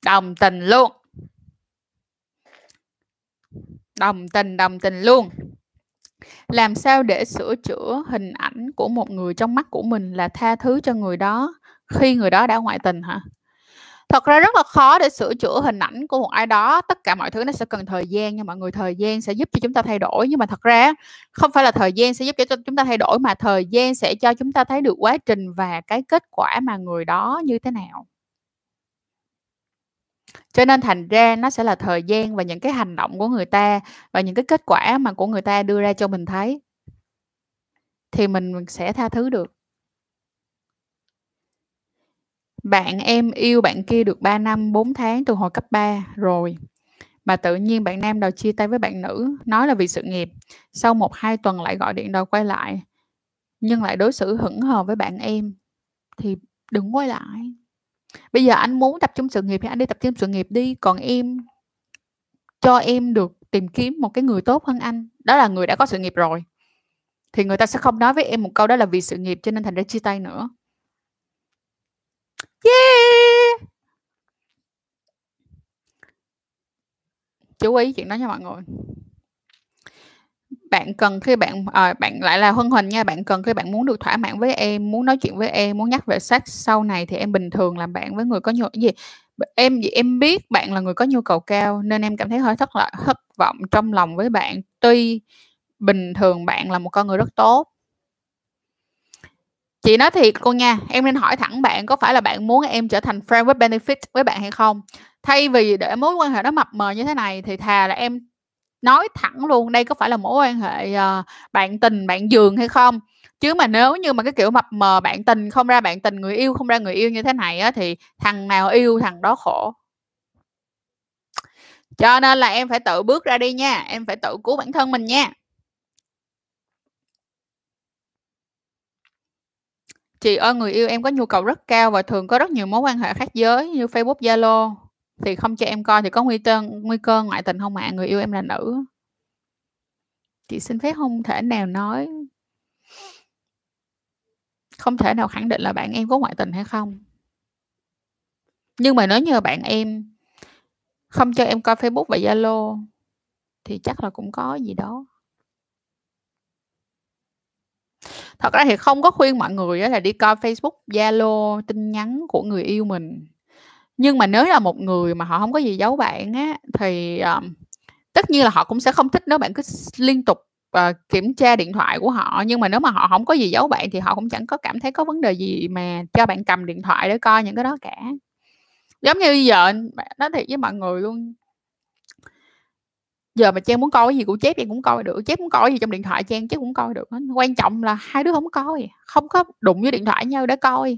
Đồng tình luôn. Đồng tình, đồng tình luôn. Làm sao để sửa chữa hình ảnh của một người trong mắt của mình là tha thứ cho người đó khi người đó đã ngoại tình hả? Thật ra rất là khó để sửa chữa hình ảnh của một ai đó, tất cả mọi thứ nó sẽ cần thời gian nha mọi người, thời gian sẽ giúp cho chúng ta thay đổi, nhưng mà thật ra không phải là thời gian sẽ giúp cho chúng ta thay đổi mà thời gian sẽ cho chúng ta thấy được quá trình và cái kết quả mà người đó như thế nào. Cho nên thành ra nó sẽ là thời gian và những cái hành động của người ta và những cái kết quả mà của người ta đưa ra cho mình thấy. Thì mình sẽ tha thứ được. Bạn em yêu bạn kia được 3 năm 4 tháng từ hồi cấp 3 rồi, mà tự nhiên bạn nam đòi chia tay với bạn nữ, nói là vì sự nghiệp. Sau 1-2 tuần lại gọi điện đòi quay lại, nhưng lại đối xử hững hờ với bạn em, thì đừng quay lại. Bây giờ anh muốn tập trung sự nghiệp thì anh đi tập trung sự nghiệp đi, còn em cho em được tìm kiếm một cái người tốt hơn anh, đó là người đã có sự nghiệp rồi. Thì người ta sẽ không nói với em một câu đó là vì sự nghiệp cho nên thành ra chia tay nữa. Yeah! Chú ý chuyện đó nha mọi người. Bạn cần khi bạn à, bạn lại là Hân Huỳnh nha, bạn cần khi bạn muốn được thỏa mãn với em, muốn nói chuyện với em, muốn nhắc về sex sau này thì em bình thường làm bạn với người có nhu gì? Em em biết bạn là người có nhu cầu cao nên em cảm thấy hơi thất lạc thất vọng trong lòng với bạn, tuy bình thường bạn là một con người rất tốt. Chị nói thiệt cô nha, em nên hỏi thẳng bạn có phải là bạn muốn em trở thành friend with benefit với bạn hay không? Thay vì để mối quan hệ nó mập mờ như thế này thì thà là em nói thẳng luôn đây có phải là mối quan hệ, uh, bạn tình, bạn giường hay không? Chứ mà nếu như mà cái kiểu mập mờ bạn tình không ra bạn tình, người yêu không ra người yêu như thế này á thì thằng nào yêu thằng đó khổ. Cho nên là em phải tự bước ra đi nha, em phải tự cứu bản thân mình nha. Chị ơi, người yêu em có nhu cầu rất cao và thường có rất nhiều mối quan hệ khác giới như Facebook, Zalo, thì không cho em coi thì có nguy cơ nguy cơ ngoại tình không ạ? À? Người yêu em là nữ. Chị xin phép không thể nào nói không thể nào khẳng định là bạn em có ngoại tình hay không. Nhưng mà nếu như là bạn em không cho em coi Facebook và Zalo thì chắc là cũng có gì đó. Thật ra thì không có khuyên mọi người là đi coi Facebook, Zalo, tin nhắn của người yêu mình. Nhưng mà nếu là một người mà họ không có gì giấu bạn á, thì, um, tất nhiên là họ cũng sẽ không thích nếu bạn cứ liên tục, uh, kiểm tra điện thoại của họ, nhưng mà nếu mà họ không có gì giấu bạn thì họ cũng chẳng có cảm thấy có vấn đề gì mà cho bạn cầm điện thoại để coi những cái đó cả. Giống như bây giờ nói thiệt với mọi người luôn giờ mà Trang muốn coi cái gì của Chép Trang cũng coi được, Chép muốn coi cái gì trong điện thoại Trang, Chép cũng coi được quan trọng là hai đứa không coi, không có đụng với điện thoại nhau để coi.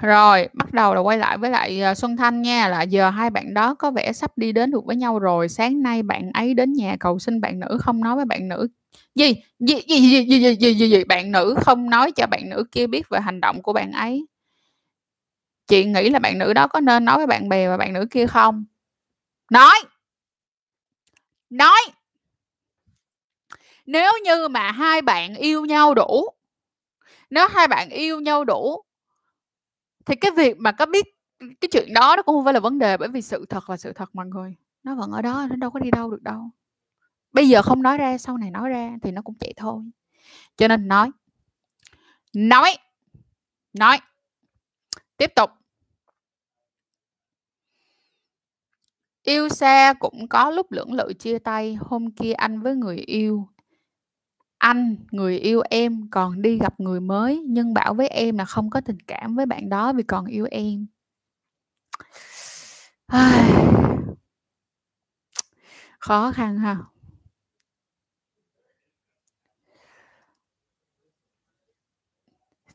Rồi, bắt đầu là quay lại với lại, ờ, Xuân Thanh nha, là giờ hai bạn đó có vẻ sắp đi đến được với nhau rồi, sáng nay bạn ấy đến nhà cầu xin bạn nữ không nói với bạn nữ gì? Gì gì gì gì gì gì gì gì? Bạn nữ không nói cho bạn nữ kia biết về hành động của bạn ấy. Chị nghĩ là bạn nữ đó có nên nói với bạn bè và bạn nữ kia không? Nói! Nói! nếu như mà hai bạn yêu nhau đủ nếu hai bạn yêu nhau đủ thì cái việc mà có biết cái chuyện đó nó cũng không phải là vấn đề bởi vì sự thật là sự thật mọi người, nó vẫn ở đó, nó đâu có đi đâu được đâu. Bây giờ không nói ra, sau này nói ra thì nó cũng vậy thôi. Cho nên nói nói nói, tiếp tục. Yêu xa cũng có lúc lưỡng lự chia tay, hôm kia anh với người yêu anh, người yêu em còn đi gặp người mới, nhưng bảo với em là không có tình cảm với bạn đó vì còn yêu em. Khó khăn ha.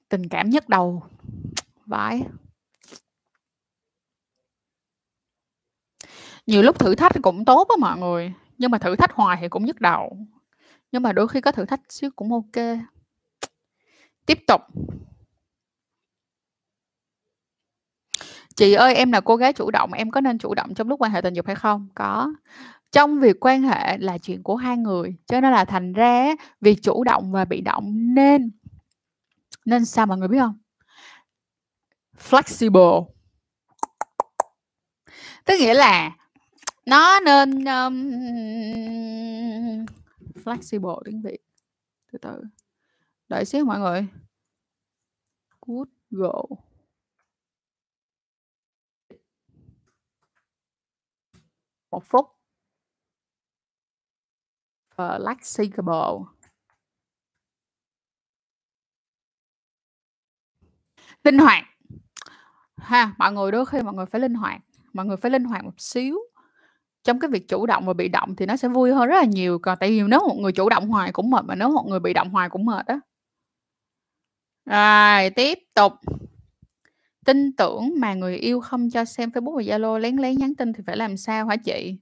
Tình cảm nhất đầu, vãi. Nhiều lúc thử thách cũng tốt á mọi người, nhưng mà thử thách hoài thì cũng nhức đầu nhưng mà đôi khi có thử thách xíu cũng ok. Tiếp tục. Chị ơi em là cô gái chủ động em có nên chủ động trong lúc quan hệ tình dục hay không? Có. Trong việc quan hệ là chuyện của hai người cho nên là thành ra việc chủ động và bị động nên nên sao mọi người biết không? Flexible. Tức nghĩa là nó nên um, flexible tiếng việt. Từ từ. Đợi xíu mọi người. Good go. Một phút. Flexible. Linh hoạt. Ha, mọi người, đôi khi mọi người phải linh hoạt. Mọi người phải linh hoạt một xíu trong cái việc chủ động và bị động thì nó sẽ vui hơn rất là nhiều còn tại vì nếu một người chủ động hoài cũng mệt mà nếu một người bị động hoài cũng mệt á rồi tiếp tục tin tưởng mà người yêu không cho xem Facebook và Zalo lén lén nhắn tin thì phải làm sao hả chị?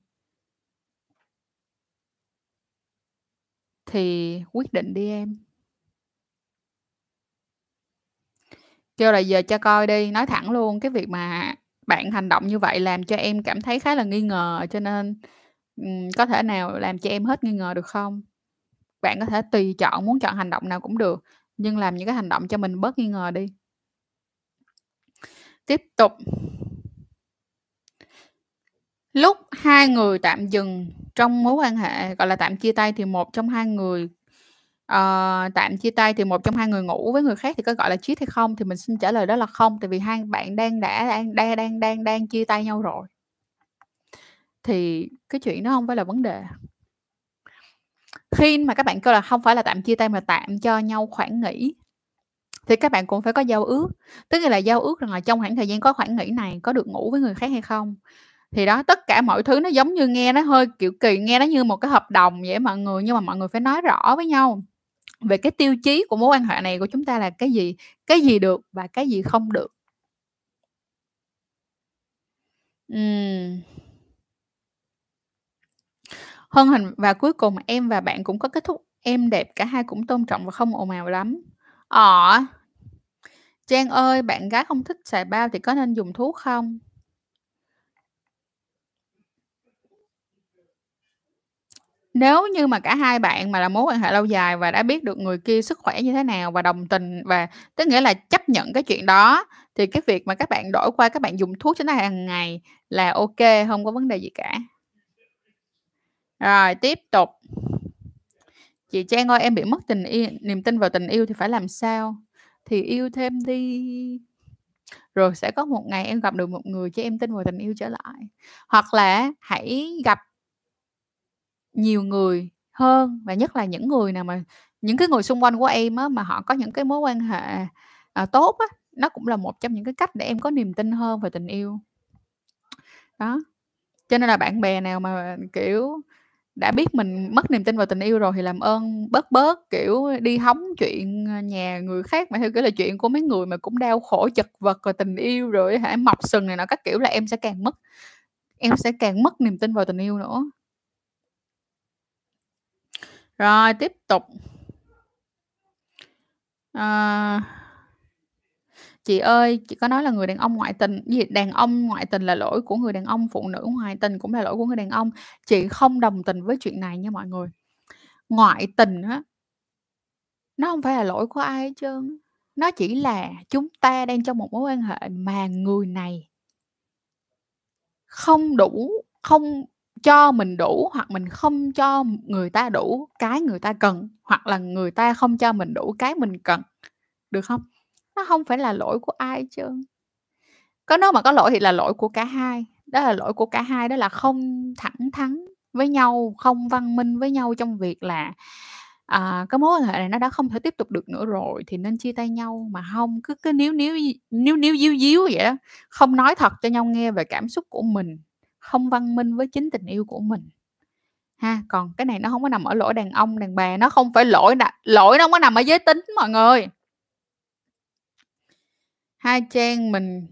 Thì quyết định đi em. Kêu là giờ cho coi đi, nói thẳng luôn cái việc mà bạn hành động như vậy làm cho em cảm thấy khá là nghi ngờ cho nên ừm, có thể nào làm cho em hết nghi ngờ được không? Bạn có thể tùy chọn muốn chọn hành động nào cũng được, nhưng làm những cái hành động cho mình bớt nghi ngờ đi. Tiếp tục. Lúc hai người tạm dừng trong mối quan hệ, gọi là, tạm chia tay thì một trong hai người uh, tạm chia tay thì một trong hai người ngủ với người khác thì có gọi là cheat hay không? Thì mình xin trả lời đó là không, tại vì hai bạn đang đã đang đang đang đang đang chia tay nhau rồi. Thì cái chuyện đó không phải là vấn đề. Khi mà các bạn kêu là không phải là tạm chia tay mà tạm cho nhau khoảng nghỉ thì các bạn cũng phải có giao ước, tức là giao ước rằng là trong khoảng thời gian có khoảng nghỉ này có được ngủ với người khác hay không. Thì đó, tất cả mọi thứ nó giống như nghe nó hơi, kiểu, kỳ, nghe nó như một cái hợp đồng vậy mọi người, nhưng mà mọi người phải nói rõ với nhau về cái tiêu chí của mối quan hệ này của chúng ta là cái gì, cái gì được và cái gì không được. uhm. Hơn hình và cuối cùng em và bạn cũng có kết thúc em đẹp, cả hai cũng tôn trọng và không ồn ào lắm. Ờ. Trang ơi, bạn gái không thích xài bao thì có nên dùng thuốc không? Nếu như mà cả hai bạn mà là mối quan hệ lâu dài và đã biết được người kia sức khỏe như thế nào và đồng tình và tức nghĩa là chấp nhận cái chuyện đó, thì cái việc mà các bạn đổi qua các bạn dùng thuốc cho nó hàng ngày là ok không có vấn đề gì cả. Rồi, tiếp tục. Chị Trang ơi, em bị mất tình yêu niềm tin vào tình yêu thì phải làm sao? Thì yêu thêm đi. Rồi sẽ có một ngày em gặp được một người cho em tin vào tình yêu trở lại. Hoặc là hãy gặp nhiều người hơn và nhất là những người nào mà những cái người xung quanh của em á, mà họ có những cái mối quan hệ, à, tốt á, nó cũng là một trong những cái cách để em có niềm tin hơn về tình yêu. Đó. Cho nên là bạn bè nào mà, kiểu, đã biết mình mất niềm tin vào tình yêu rồi thì làm ơn bớt bớt, kiểu, đi hóng chuyện, nhà người khác mà theo kiểu là chuyện của mấy người mà cũng đau khổ chật vật rồi tình yêu rồi hãy hả, mọc sừng này nọ các kiểu là em sẽ càng mất em sẽ càng mất niềm tin vào tình yêu nữa. Rồi, tiếp tục. À, Chị ơi, chị có nói là người đàn ông ngoại tình gì, đàn ông ngoại tình là lỗi của người đàn ông, phụ nữ ngoại tình cũng là lỗi của người đàn ông. Chị không đồng tình với chuyện này nha mọi người. ngoại tình á nó không phải là lỗi của ai hết trơn nó chỉ là chúng ta đang trong một mối quan hệ mà người này không đủ không cho mình đủ hoặc mình không cho người ta đủ cái người ta cần, hoặc là người ta không cho mình đủ cái mình cần, được không? Nó không phải là lỗi của ai hết trơn. Có nếu mà có lỗi thì là lỗi của cả hai, đó là lỗi của cả hai, đó là không thẳng thắn với nhau, không văn minh với nhau trong việc là, à, cái mối quan hệ này nó đã không thể tiếp tục được nữa rồi thì nên chia tay nhau, mà không cứ cứ níu níu níu níu, díu díu vậy đó, không nói thật cho nhau nghe về cảm xúc của mình, không văn minh với chính tình yêu của mình. Ha, còn cái này nó không có nằm ở lỗi đàn ông, đàn bà, nó không phải lỗi nè lỗi nó không có nằm ở giới tính mọi người. Hai Trang mình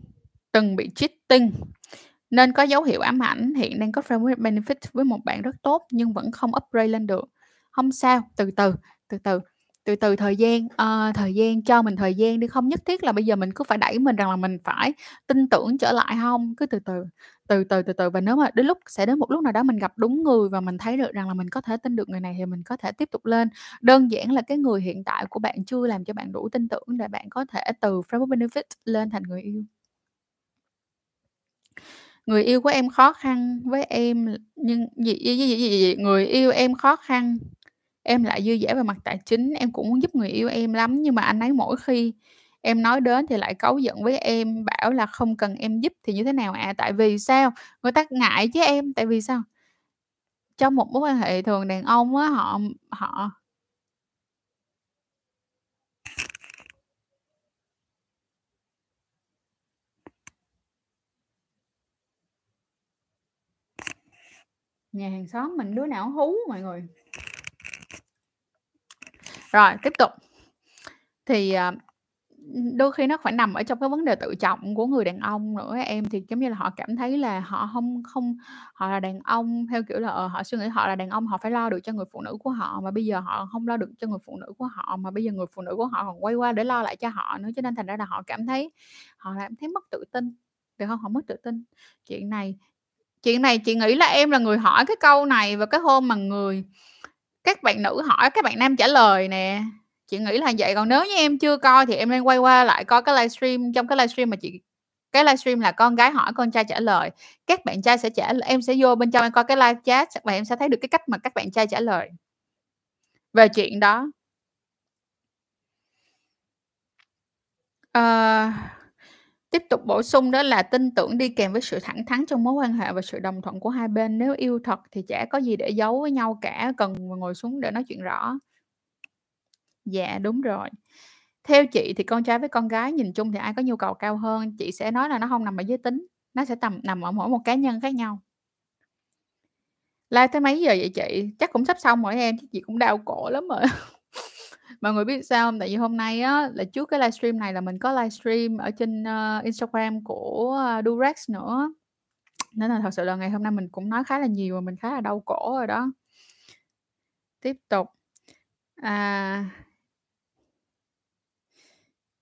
từng bị cheating nên có dấu hiệu ám ảnh, hiện đang có framework benefit với một bạn rất tốt nhưng vẫn không upgrade lên được. không sao, từ từ, từ từ, từ từ thời gian, ờ, thời gian, cho mình thời gian đi, không nhất thiết là bây giờ mình cứ phải đẩy mình rằng là mình phải tin tưởng trở lại hông, cứ từ từ, từ từ, từ từ. Và nếu mà đến lúc sẽ đến một lúc nào đó mình gặp đúng người và mình thấy được rằng là mình có thể tin được người này thì mình có thể tiếp tục lên. Đơn giản là cái người hiện tại của bạn chưa làm cho bạn đủ tin tưởng để bạn có thể từ friend with benefit lên thành người yêu. Người yêu của em khó khăn với em nhưng gì gì gì gì gì? Người yêu em khó khăn, em lại dư dả về mặt tài chính, em cũng muốn giúp người yêu em lắm nhưng mà anh ấy mỗi khi em nói đến thì lại cáu giận với em, bảo là không cần em giúp thì như thế nào à Tại vì sao? Người ta ngại chứ em, tại vì sao? Trong một mối quan hệ thường đàn ông á, họ họ Nhà hàng xóm mình đứa nào hú mọi người. Rồi, tiếp tục. Thì, ờ, đôi khi nó phải nằm ở trong cái vấn đề tự trọng của người đàn ông nữa em, thì giống như là họ cảm thấy là họ không không họ là đàn ông theo kiểu là, ờ, họ suy nghĩ họ là đàn ông, họ phải lo được cho người phụ nữ của họ, mà bây giờ họ không lo được cho người phụ nữ của họ, mà bây giờ người phụ nữ của họ còn quay qua để lo lại cho họ nữa, cho nên thành ra là họ cảm thấy họ cảm thấy mất tự tin, được không Họ mất tự tin. Chuyện này chuyện này chị nghĩ là em là người hỏi cái câu này và cái hôm mà người các bạn nữ hỏi, các bạn nam trả lời nè, chị nghĩ là vậy. Còn nếu như em chưa coi thì em nên quay qua lại coi cái livestream, trong cái livestream mà chị cái livestream là con gái hỏi, con trai trả lời, các bạn trai sẽ trả em sẽ vô bên trong em coi cái live chat và em sẽ thấy được cái cách mà các bạn trai trả lời về chuyện đó. à, tiếp tục bổ sung đó là tin tưởng đi kèm với sự thẳng thắn trong mối quan hệ và sự đồng thuận của hai bên. Nếu yêu thật thì chả có gì để giấu với nhau cả, cần ngồi xuống để nói chuyện rõ. Dạ, đúng rồi. Theo chị thì con trai với con gái nhìn chung thì ai có nhu cầu cao hơn, chị sẽ nói là nó không nằm ở giới tính, nó sẽ tầm nằm ở mỗi một cá nhân khác nhau. Live tới mấy giờ vậy chị? Chắc cũng sắp xong rồi em, chứ chị cũng đau cổ lắm rồi. [LAUGHS] Mọi người biết sao không? Tại vì hôm nay á là trước cái livestream này là mình có livestream ở trên, uh, Instagram của, uh, Durex nữa, nên là thật sự là ngày hôm nay mình cũng nói khá là nhiều và mình khá là đau cổ rồi đó. Tiếp tục. À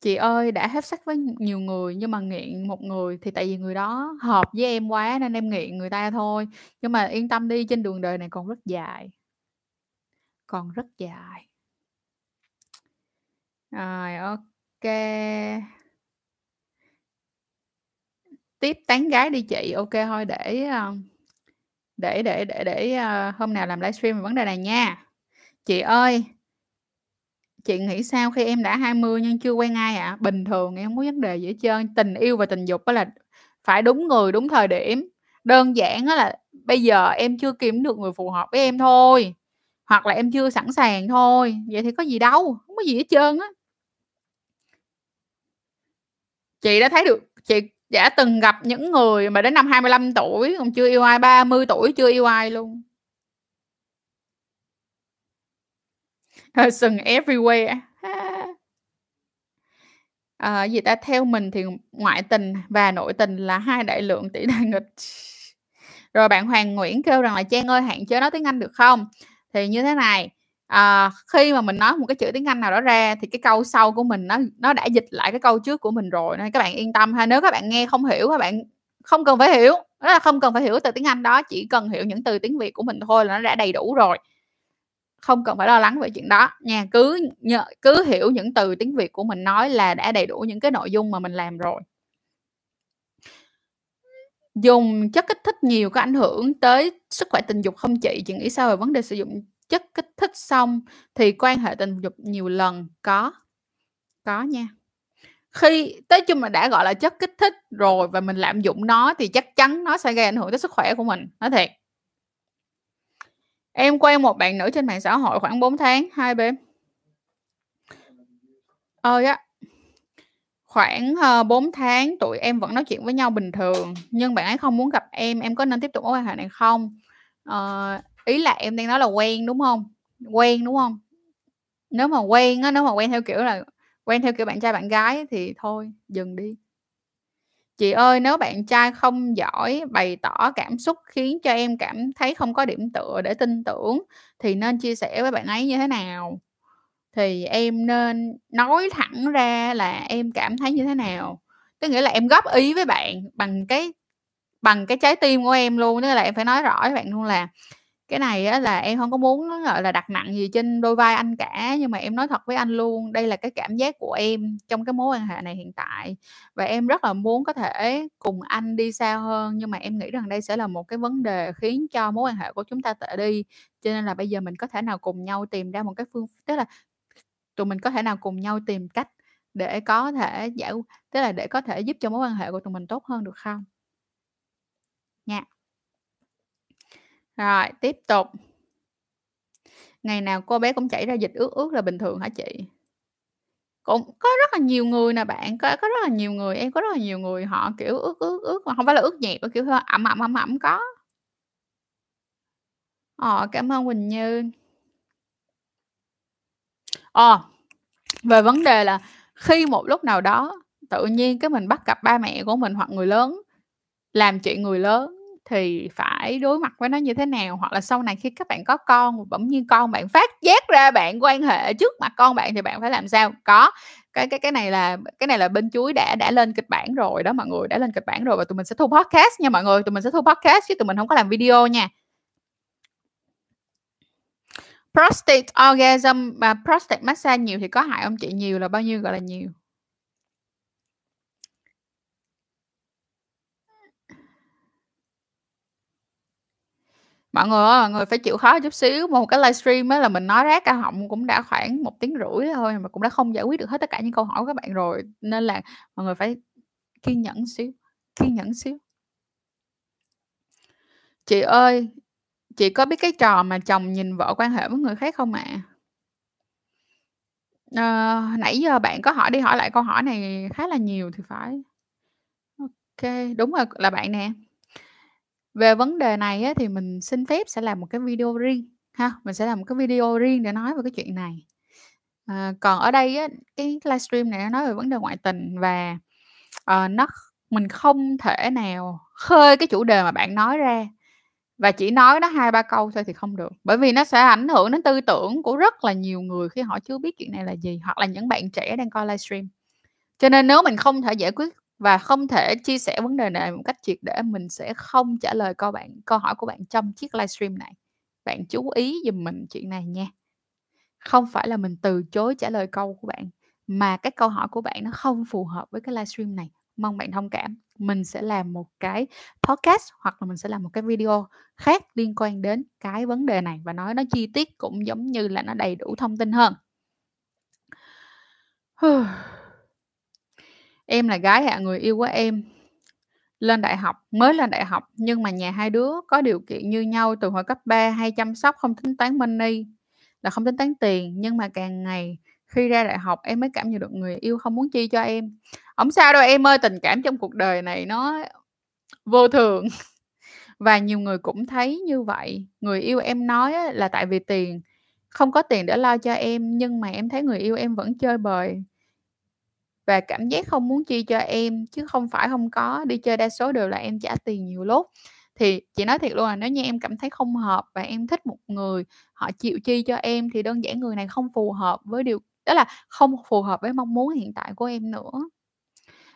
Chị ơi, đã hấp sắc với nhiều người nhưng mà nghiện một người thì tại vì người đó hợp với em quá nên em nghiện người ta thôi, nhưng mà yên tâm đi, trên đường đời này còn rất dài. Còn rất dài. Rồi, OK. Tiếp tán gái đi chị, OK thôi để, ờ, để để để để, ờ, hôm nào làm livestream về vấn đề này nha. Chị ơi Chị nghĩ sao khi em đã 20 nhưng chưa quen ai ạ? Bình thường em không có vấn đề gì hết trơn, tình yêu và tình dục đó là phải đúng người, đúng thời điểm. Đơn giản đó là bây giờ em chưa kiếm được người phù hợp với em thôi, hoặc là em chưa sẵn sàng thôi, vậy thì có gì đâu, không có gì hết trơn á. Chị đã thấy được chị đã từng gặp những người mà đến năm 25 tuổi còn chưa yêu ai, 30 tuổi chưa yêu ai luôn. [LAUGHS] sừng everywhere. [LAUGHS] à, gì ta? Theo mình thì ngoại tình và nội tình là hai đại lượng tỷ lệ nghịch. [LAUGHS] Rồi bạn Hoàng Nguyễn kêu rằng là "Trang ơi, hạn chế nói tiếng Anh được không?" Thì như thế này, à, khi mà mình nói một cái chữ tiếng Anh nào đó ra thì cái câu sau của mình nó nó đã dịch lại cái câu trước của mình rồi, nên các bạn yên tâm ha. Nếu các bạn nghe không hiểu, các bạn không cần phải hiểu, đó là không cần phải hiểu từ tiếng Anh đó, chỉ cần hiểu những từ tiếng Việt của mình thôi là nó đã đầy đủ rồi. không cần phải lo lắng về chuyện đó nha cứ nhờ, cứ hiểu những từ tiếng việt của mình nói là đã đầy đủ những cái nội dung mà mình làm rồi dùng chất kích thích nhiều có ảnh hưởng tới sức khỏe tình dục không chị chị nghĩ sao về vấn đề sử dụng chất kích thích xong thì quan hệ tình dục nhiều lần có có nha. Khi tới chung mà đã gọi là chất kích thích rồi và mình lạm dụng nó thì chắc chắn nó sẽ gây ảnh hưởng tới sức khỏe của mình nói thiệt. Em quen một bạn nữ trên mạng xã hội khoảng 4 tháng hai bên. Ơi á khoảng ờ, uh, 4 tháng tụi em vẫn nói chuyện với nhau bình thường nhưng bạn ấy không muốn gặp em em có nên tiếp tục mối quan hệ này không? Uh, ý là em đang nói là quen, đúng không? Quen, đúng không? Nếu mà quen á, nếu mà quen theo kiểu là, quen theo kiểu bạn trai, bạn gái thì thôi, dừng đi. Chị ơi, nếu bạn trai không giỏi bày tỏ cảm xúc khiến cho em cảm thấy không có điểm tựa để tin tưởng thì nên chia sẻ với bạn ấy như thế nào? Thì em nên nói thẳng ra là em cảm thấy như thế nào. Tức nghĩa là em góp ý với bạn bằng cái bằng cái trái tim của em luôn, tức là em phải nói rõ với bạn luôn là cái này á là em không có muốn gọi là, đặt nặng gì trên đôi vai anh cả, nhưng mà em nói thật với anh luôn, đây là cái cảm giác của em trong cái mối quan hệ này hiện tại. Và em rất là muốn có thể cùng anh đi xa hơn, nhưng mà em nghĩ rằng đây sẽ là một cái vấn đề khiến cho mối quan hệ của chúng ta tệ đi. Cho nên là bây giờ mình có thể nào cùng nhau tìm ra một cái phương tức là tụi mình có thể nào cùng nhau tìm cách để có thể giải tức là để có thể giúp cho mối quan hệ của tụi mình tốt hơn được không? Nha. Rồi, tiếp tục. Ngày nào cô bé cũng chảy ra dịch ướt ướt là bình thường hả chị? Cũng có rất là nhiều người nè bạn, có có rất là nhiều người, em có rất là nhiều người họ, kiểu, ướt ướt ướt mà không phải là ướt nhẹp, kiểu, hơi ẩm ẩm, ẩm ẩm có. Ờ, cảm ơn Quỳnh Như. Ờ, về vấn đề là khi một lúc nào đó tự nhiên cái mình bắt gặp ba mẹ của mình hoặc người lớn làm chuyện người lớn thì phải đối mặt với nó như thế nào? Hoặc là sau này khi các bạn có con, bỗng nhiên con bạn phát giác ra bạn quan hệ trước mặt con bạn thì bạn phải làm sao? Có, cái cái cái này là cái này là bên chuối đã đã lên kịch bản rồi đó mọi người, đã lên kịch bản rồi và tụi mình sẽ thu podcast nha mọi người, tụi mình sẽ thu podcast chứ tụi mình không có làm video nha. Prostate orgasm và prostate massage nhiều thì có hại ông chị? Nhiều là bao nhiêu gọi là nhiều? Mọi người ơi, mọi người phải chịu khó chút xíu, một cái livestream á là mình nói rát cả họng cũng đã khoảng 1 tiếng rưỡi thôi mà cũng đã không giải quyết được hết tất cả những câu hỏi của các bạn rồi, nên là mọi người phải kiên nhẫn xíu, kiên nhẫn xíu. Chị ơi, chị có biết cái trò mà chồng nhìn vợ quan hệ với người khác không ạ? Ờ, nãy giờ bạn có hỏi đi hỏi lại câu hỏi này khá là nhiều thì phải. ok đúng rồi, là bạn nè. Về vấn đề này á thì mình xin phép sẽ làm một cái video riêng ha, mình sẽ làm một cái video riêng để nói về cái chuyện này. À, còn ở đây á, cái livestream này nó nói về vấn đề ngoại tình và, uh, nó mình không thể nào khơi cái chủ đề mà bạn nói ra và chỉ nói nó 2-3 câu thôi thì không được, bởi vì nó sẽ ảnh hưởng đến tư tưởng của rất là nhiều người khi họ chưa biết chuyện này là gì, hoặc là những bạn trẻ đang coi livestream. Cho nên nếu mình không thể giải quyết và không thể chia sẻ vấn đề này một cách triệt để, mình sẽ không trả lời câu bạn câu hỏi của bạn trong chiếc livestream này. Bạn chú ý giùm mình chuyện này nha. Không phải là mình từ chối trả lời câu của bạn, mà cái câu hỏi của bạn nó không phù hợp với cái livestream này, mong bạn thông cảm. Mình sẽ làm một cái podcast hoặc là mình sẽ làm một cái video khác liên quan đến cái vấn đề này và nói nó chi tiết cũng giống như là nó đầy đủ thông tin hơn. Em là gái hạ người yêu của em lên đại học, mới lên đại học nhưng mà nhà hai đứa có điều kiện như nhau từ hồi cấp 3 hay chăm sóc không tính toán money, là không tính toán tiền, nhưng mà càng ngày khi ra đại học em mới cảm nhận được người yêu không muốn chi cho em. Hổng sao đâu em ơi, tình cảm trong cuộc đời này nó vô thường [LAUGHS] và nhiều người cũng thấy như vậy. Người yêu em nói là tại vì tiền, không có tiền để lo cho em, nhưng mà em thấy người yêu em vẫn chơi bời và cảm giác không muốn chi cho em, chứ không phải không có, đi chơi đa số đều là em trả tiền nhiều lúc. Thì chị nói thiệt luôn là nếu như em cảm thấy không hợp và em thích một người, họ chịu chi cho em thì đơn giản người này không phù hợp với điều đó là không phù hợp với mong muốn hiện tại của em nữa.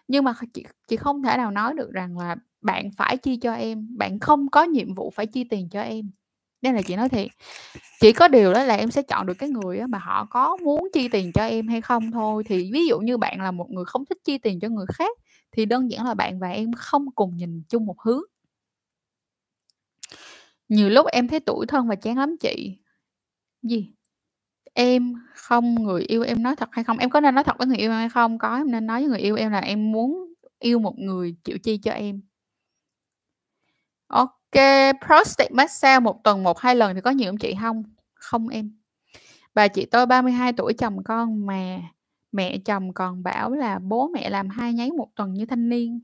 Nhưng mà chị chị không thể nào nói được rằng là bạn phải chi cho em, bạn không có nhiệm vụ phải chi tiền cho em đây là chị nói thiệt, chỉ có điều đó là em sẽ chọn được cái người mà họ có muốn chi tiền cho em hay không thôi. Thì ví dụ như bạn là một người không thích chi tiền cho người khác, thì đơn giản là bạn và em không cùng nhìn chung một hướng. Nhiều lúc em thấy tủi thân và chán lắm chị. Gì? Em không, người yêu em nói thật hay không? Em có nên nói thật với người yêu em hay không? Có, em nên nói với người yêu em là em muốn yêu một người chịu chi cho em. Ok prostate massage một tuần một hai lần thì có nhiều không chị không? Không em. Bà chị tôi 32 tuổi chồng con mà. Mẹ chồng còn bảo là bố mẹ làm hai nháy một tuần như thanh niên.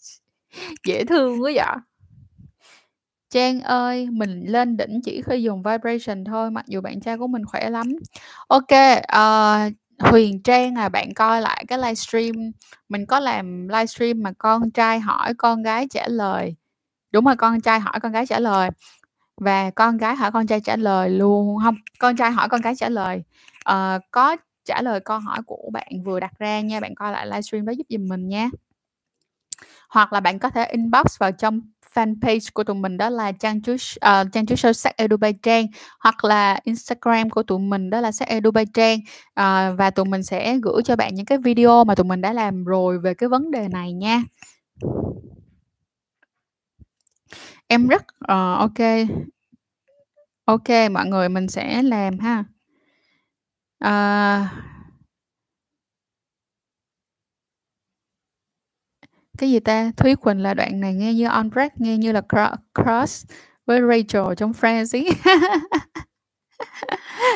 [LAUGHS] Dễ thương quá vậy. Trang ơi, mình lên đỉnh chỉ khi dùng vibration thôi, mặc dù bạn trai của mình khỏe lắm. Ok, uh, Huyền Trang à, bạn coi lại cái livestream, mình có làm livestream mà con trai hỏi, con gái trả lời. Đúng rồi, con trai hỏi, con gái trả lời. Và con gái hỏi, con trai trả lời luôn không con trai hỏi, con gái trả lời. uh, có trả lời câu hỏi của bạn vừa đặt ra nha, bạn coi lại livestream đó giúp giùm mình nha. Hoặc là bạn có thể inbox vào trong fanpage của tụi mình đó là trang chú uh, ờ, trang chú sâu sắc edu trang hoặc là instagram của tụi mình đó là sắc edubay trang uh, và tụi mình sẽ gửi cho bạn những cái video mà tụi mình đã làm rồi về cái vấn đề này nha em rất uh, ok. Ok mọi người mình sẽ làm ha. Uh, cái gì ta? Thúy Quỳnh là đoạn này nghe như on break nghe như là cross với Rachel trong Friends ý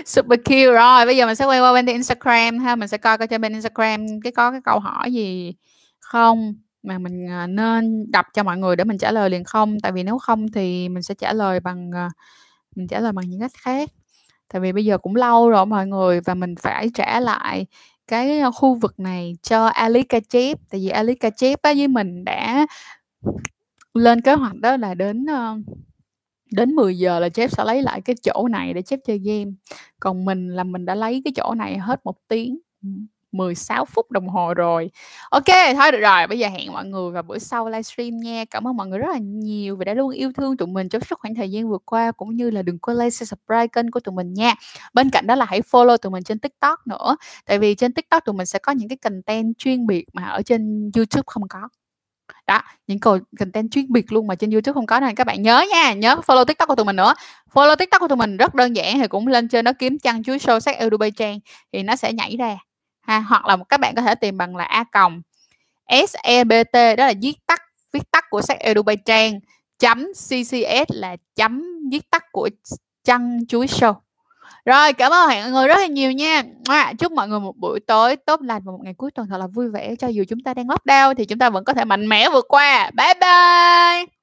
super cute rồi. Bây giờ mình sẽ quay qua bên Instagram ha. Mình sẽ coi coi trên bên Instagram cái có cái câu hỏi gì không? Mà mình à, nên đọc cho mọi người để mình trả lời liền không? Tại vì nếu không thì mình sẽ trả lời bằng à, mình trả lời bằng những cách khác. Tại vì bây giờ cũng lâu rồi mọi người và mình phải trả lại cái ờ, khu vực này cho Ali Kachip tại vì Ali Kachip với mình đã lên kế hoạch đó là đến đến 10 giờ là chép sẽ lấy lại cái chỗ này để chép chơi game. Còn mình là mình đã lấy cái chỗ này hết một tiếng. 16 phút đồng hồ rồi. Ok, thôi được rồi, bây giờ hẹn mọi người vào buổi sau livestream nha. Cảm ơn mọi người rất là nhiều vì đã luôn yêu thương tụi mình trong suốt khoảng thời gian vừa qua, cũng như là đừng quên like subscribe kênh của tụi mình nha. Bên cạnh đó là hãy follow tụi mình trên tiktok nữa, tại vì trên tiktok tụi mình sẽ có những cái content chuyên biệt mà ở trên youtube không có. Đó, những câu content chuyên biệt luôn mà trên youtube không có nên các bạn nhớ nha, nhớ follow tiktok của tụi mình nữa. Follow tiktok của tụi mình rất đơn giản thì cũng lên trên nó kiếm chăn chuối show sắc Dubai trang thì nó sẽ nhảy ra ha? Hoặc là các bạn có thể tìm bằng là a còng sebt đó là viết tắt viết tắt của sách edubay trang chấm ccs là chấm viết tắt của chăn chuối show rồi, cảm ơn mọi người rất là nhiều nha. Chúc mọi người một buổi tối tốt lành và một ngày cuối tuần thật là vui vẻ cho dù chúng ta đang lockdown thì chúng ta vẫn có thể mạnh mẽ vượt qua. Bye bye!